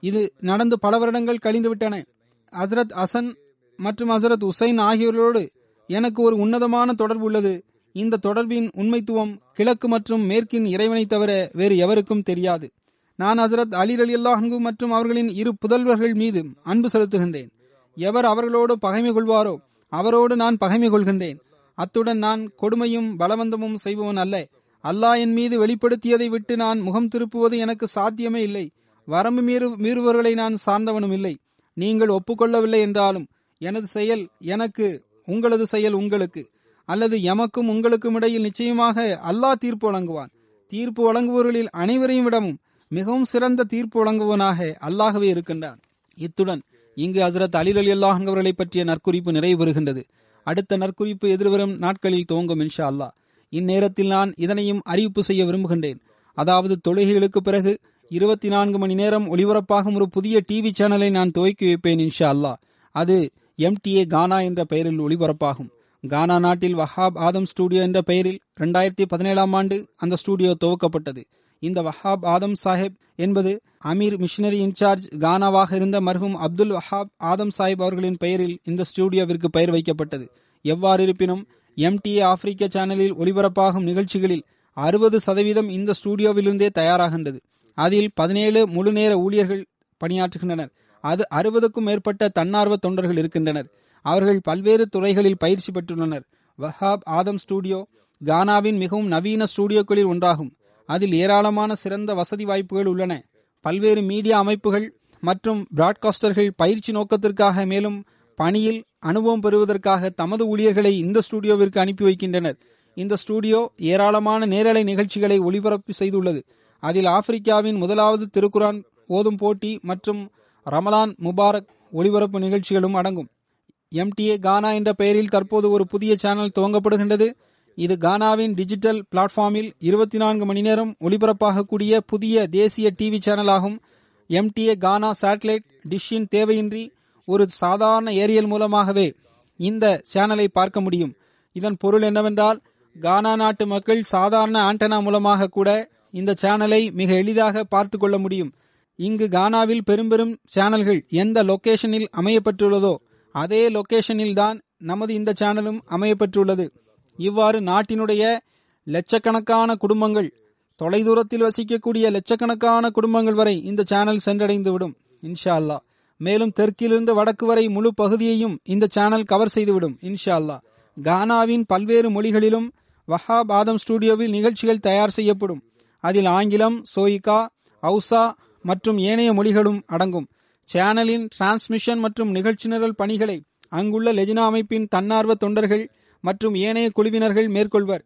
இது நடந்து பல வருடங்கள் கழிந்துவிட்டன. ஹசரத் ஹசன் மற்றும் ஹசரத் உசைன் ஆகியோரோடு எனக்கு ஒரு உன்னதமான தொடர்பு உள்ளது. இந்த தொடர்பின் உண்மைத்துவம் கிழக்கு மற்றும் மேற்கின் இறைவனை தவிர வேறு எவருக்கும் தெரியாது. நான் ஹசரத் அலி அலி அல்லாஹன்கு மற்றும் அவர்களின் இரு புதல்வர்கள் மீது அன்பு செலுத்துகின்றேன். எவர் அவர்களோடு பகைமை கொள்வாரோ அவரோடு நான் பகைமை கொள்கின்றேன். அத்துடன் நான் கொடுமையும் பலவந்தமும் செய்பவன் அல்ல. அல்லாஹ் என் மீது வெளிப்படுத்தியதை விட்டு நான் முகம் திருப்புவது எனக்கு சாத்தியமே இல்லை. வரம்பு மீறு மீறுபவர்களை நான் சார்ந்தவனும் இல்லை. நீங்கள் ஒப்புக்கொள்ளவில்லை என்றாலும் எனது செயல் எனக்கு உங்களது செயல் உங்களுக்கு. அல்லது எமக்கும் உங்களுக்கும் இடையில் நிச்சயமாக அல்லாஹ் தீர்ப்பு வழங்குவான். தீர்ப்பு வழங்குபவர்களில் அனைவரையும் விடவும் மிகவும் சிறந்த தீர்ப்பு வழங்குவனாக அல்லாகவே இருக்கின்றான். இத்துடன் இங்கு ஹசரத் அலில் அலி அல்லாஹ் பற்றிய நற்குறிப்பு நிறைவு பெறுகின்றது. அடுத்த நற்குறிப்பு எதிர்வரும் நாட்களில் துவங்கும் இன்ஷா அல்லாஹ். இந்நேரத்தில் நான் இதனையும் அறிவிப்பு செய்ய விரும்புகின்றேன். அதாவது தொழுகைகளுக்கு பிறகு இருபத்தி நான்கு மணி நேரம் ஒளிபரப்பாகும் ஒரு புதிய டிவி சேனலை நான் துவக்கி வைப்பேன் இன்ஷா அல்லாஹ். அது எம்டிஏ கானா என்ற பெயரில் ஒளிபரப்பாகும். கானா நாட்டில் வஹாப் ஆதம் ஸ்டுடியோ என்ற பெயரில் இரண்டாயிரத்தி பதினேழாம் ஆண்டு அந்த ஸ்டுடியோ துவக்கப்பட்டது. இந்த வஹாப் ஆதம் சாஹிப் என்பது அமீர் மிஷினரி இன்சார்ஜ் கானாவாக இருந்த மர்ஹூம் அப்துல் வஹாப் ஆதம் சாஹிப் அவர்களின் பெயரில் இந்த ஸ்டுடியோவிற்கு பெயர் வைக்கப்பட்டது. எவ்வாறு இருப்பினும் எம்டிஏ ஆப்பிரிக்க சேனலில் ஒளிபரப்பாகும் நிகழ்ச்சிகளில் அறுபது சதவீதம் இந்த ஸ்டுடியோவிலிருந்தே தயாராகின்றது. அதில் பதினேழு முழுநேர ஊழியர்கள் பணியாற்றுகின்றனர். அது அறுபதுக்கும் மேற்பட்ட தன்னார்வ தொண்டர்கள் இருக்கின்றனர். அவர்கள் பல்வேறு துறைகளில் பயிற்சி பெற்றுள்ளனர். வஹாப் ஆதம் ஸ்டுடியோ கானாவின் மிகவும் நவீன ஸ்டுடியோக்களில் ஒன்றாகும். அதில் ஏராளமான சிறந்த வசதி வாய்ப்புகள் உள்ளன. பல்வேறு மீடியா அமைப்புகள் மற்றும் பிராட்காஸ்டர்கள் பயிற்சி நோக்கத்திற்காக மேலும் பணியில் அனுபவம் பெறுவதற்காக தமது ஊழியர்களை இந்த ஸ்டுடியோவிற்கு அனுப்பி வைக்கின்றனர். இந்த ஸ்டுடியோ ஏராளமான நேரலை நிகழ்ச்சிகளை ஒளிபரப்பு செய்துள்ளது. அதில் ஆப்பிரிக்காவின் முதலாவது திருக்குரான் ஓதும் போட்டி மற்றும் ரமலான் முபாரக் ஒளிபரப்பு நிகழ்ச்சிகளும் அடங்கும். எம்டிஏ கானா என்ற பெயரில் தற்போது ஒரு புதிய சேனல் துவங்கப்படுகின்றது. இது கானாவின் டிஜிட்டல் பிளாட்ஃபார்மில் இருபத்தி நான்கு மணி நேரம் ஒளிபரப்பாகக்கூடிய புதிய தேசிய டிவி சேனலாகும். எம்டிஏ கானா சேட்டலைட் டிஷ்ஷின் தேவையின்றி ஒரு சாதாரண ஏரியல் மூலமாகவே இந்த சேனலை பார்க்க முடியும். இதன் பொருள் என்னவென்றால் கானா நாட்டு மக்கள் சாதாரண ஆண்டனா மூலமாக கூட இந்த சேனலை மிக எளிதாக பார்த்து கொள்ள முடியும். இங்கு கானாவில் பெரும்பெரும் சேனல்கள் எந்த லொகேஷனில் அமையப்பட்டுள்ளதோ அதே லொகேஷனில் தான் நமது இந்த சேனலும் அமையப்பட்டுள்ளது. இவ்வாறு நாட்டினுடைய லட்சக்கணக்கான குடும்பங்கள் தொலைதூரத்தில் வசிக்கக்கூடிய லட்சக்கணக்கான குடும்பங்கள் வரை இந்த சேனல் சென்றடைந்துவிடும் இன்ஷா அல்லா மேலும் தெற்கிலிருந்து வடக்கு வரை முழு பகுதியையும் இந்த சேனல் கவர் செய்துவிடும் இன்ஷா அல்லா கானாவின் பல்வேறு மொழிகளிலும் வஹாப் ஆதம் ஸ்டுடியோவில் நிகழ்ச்சிகள் தயார் செய்யப்படும். அதில் ஆங்கிலம் சோயிகா அவுசா மற்றும் ஏனைய மொழிகளும் அடங்கும். சேனலின் டிரான்ஸ்மிஷன் மற்றும் நிகழ்ச்சி நிரல் பணிகளை அங்குள்ள லெஜினா அமைப்பின் தன்னார்வ தொண்டர்கள் மற்றும் ஏனைய குழுவினர்கள் மேற்கொள்வர்.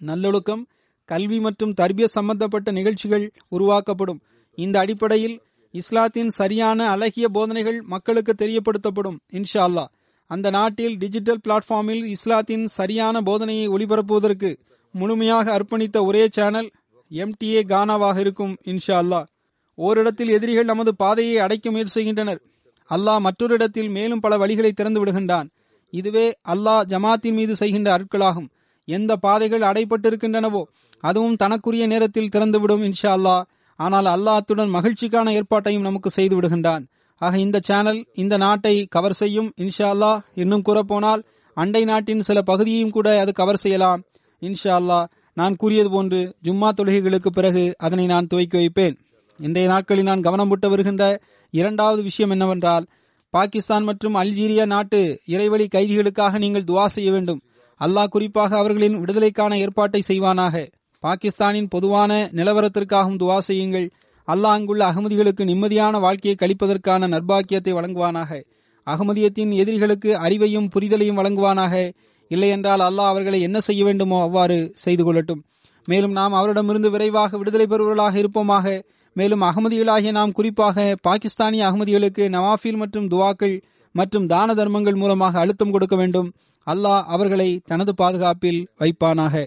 நல்லொழுக்கம் கல்வி மற்றும் தர்பிய சம்பந்தப்பட்ட நிகழ்ச்சிகள் உருவாக்கப்படும். இந்த அடிப்படையில் இஸ்லாத்தின் சரியான அழகிய போதனைகள் மக்களுக்கு தெரியப்படுத்தப்படும் இன்ஷா அல்லா அந்த நாட்டில் டிஜிட்டல் பிளாட்ஃபார்மில் இஸ்லாத்தின் சரியான போதனையை ஒளிபரப்புவதற்கு முழுமையாக அர்ப்பணித்த ஒரே சேனல் எம்டிஏ கானாவாக இருக்கும் இன்ஷா அல்லா ஓரிடத்தில் எதிரிகள் நமது பாதையை அடைக்க முயற்சி செய்கின்றனர். அல்லாஹ் மற்றொரு இடத்தில் மேலும் பல வழிகளை திறந்து விடுகின்றான். இதுவே அல்லாஹ் ஜமாத்தின் மீது செய்கின்ற அருட்களாகும். எந்த பாதைகள் அடைப்பட்டிருக்கின்றனவோ அதுவும் தனக்குரிய நேரத்தில் திறந்துவிடும் இன்ஷா அல்லாஹ் ஆனால் அல்லாஹத்துடன் மகிழ்ச்சிக்கான ஏற்பாட்டையும் நமக்கு செய்து விடுகின்றான். ஆக இந்த சேனல் இந்த நாட்டை கவர் செய்யும் இன்ஷா அல்லாஹ் இன்னும் கூறப்போனால் அண்டை நாட்டின் சில பகுதியையும் கூட அது கவர் செய்யலாம் இன்ஷா அல்லாஹ் நான் கூறியது போன்று ஜும்மா தொழுகைகளுக்கு பிறகு அதனை நான் துவக்கி வைப்பேன். இன்றைய நாட்களில் நான் கவனம் விட்டு வருகின்ற இரண்டாவது விஷயம் என்னவென்றால் பாகிஸ்தான் மற்றும் அல்ஜீரியா நாட்டு இறைவழி கைதிகளுக்காக நீங்கள் துவா செய்ய வேண்டும். அல்லாஹ் குறிப்பாக அவர்களின் விடுதலைக்கான ஏற்பாட்டை செய்வானாக. பாகிஸ்தானின் பொதுவான நிலவரத்திற்காகவும் துவா செய்யுங்கள். அல்லாஹ் அங்குள்ள அகமதிகளுக்கு நிம்மதியான வாழ்க்கையை கழிப்பதற்கான நர்பாக்கியத்தை வழங்குவானாக. அகமதியத்தின் எதிரிகளுக்கு அறிவையும் புரிதலையும் வழங்குவானாக. இல்லையென்றால் அல்லாஹ் அவர்களை என்ன செய்ய வேண்டுமோ அவ்வாறு செய்து கொள்ளட்டும். மேலும் நாம் அவரிடமிருந்து விரைவாக விடுதலை பெறுவர்களாக இருப்போமாக. மேலும் அகமதிகளாகிய நாம் குறிப்பாக பாகிஸ்தானிய அகமதிகளுக்கு நவாஃபில் மற்றும் துவாக்கள் மற்றும் தான தர்மங்கள் மூலமாக அழுத்தம் கொடுக்க வேண்டும். அல்லாஹ் அவர்களை தனது பாதுகாப்பில் வைப்பானாக.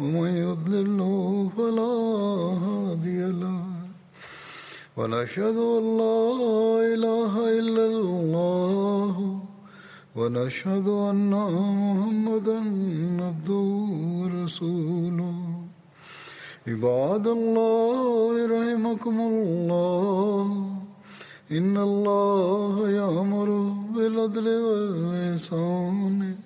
ومن يضلله فلا هادي له. ونشهد أن لا إله إلا الله. ونشهد أن محمدا عبده ورسوله. عباد الله رحمكم الله. إن الله يأمر بالعدل والإحسان.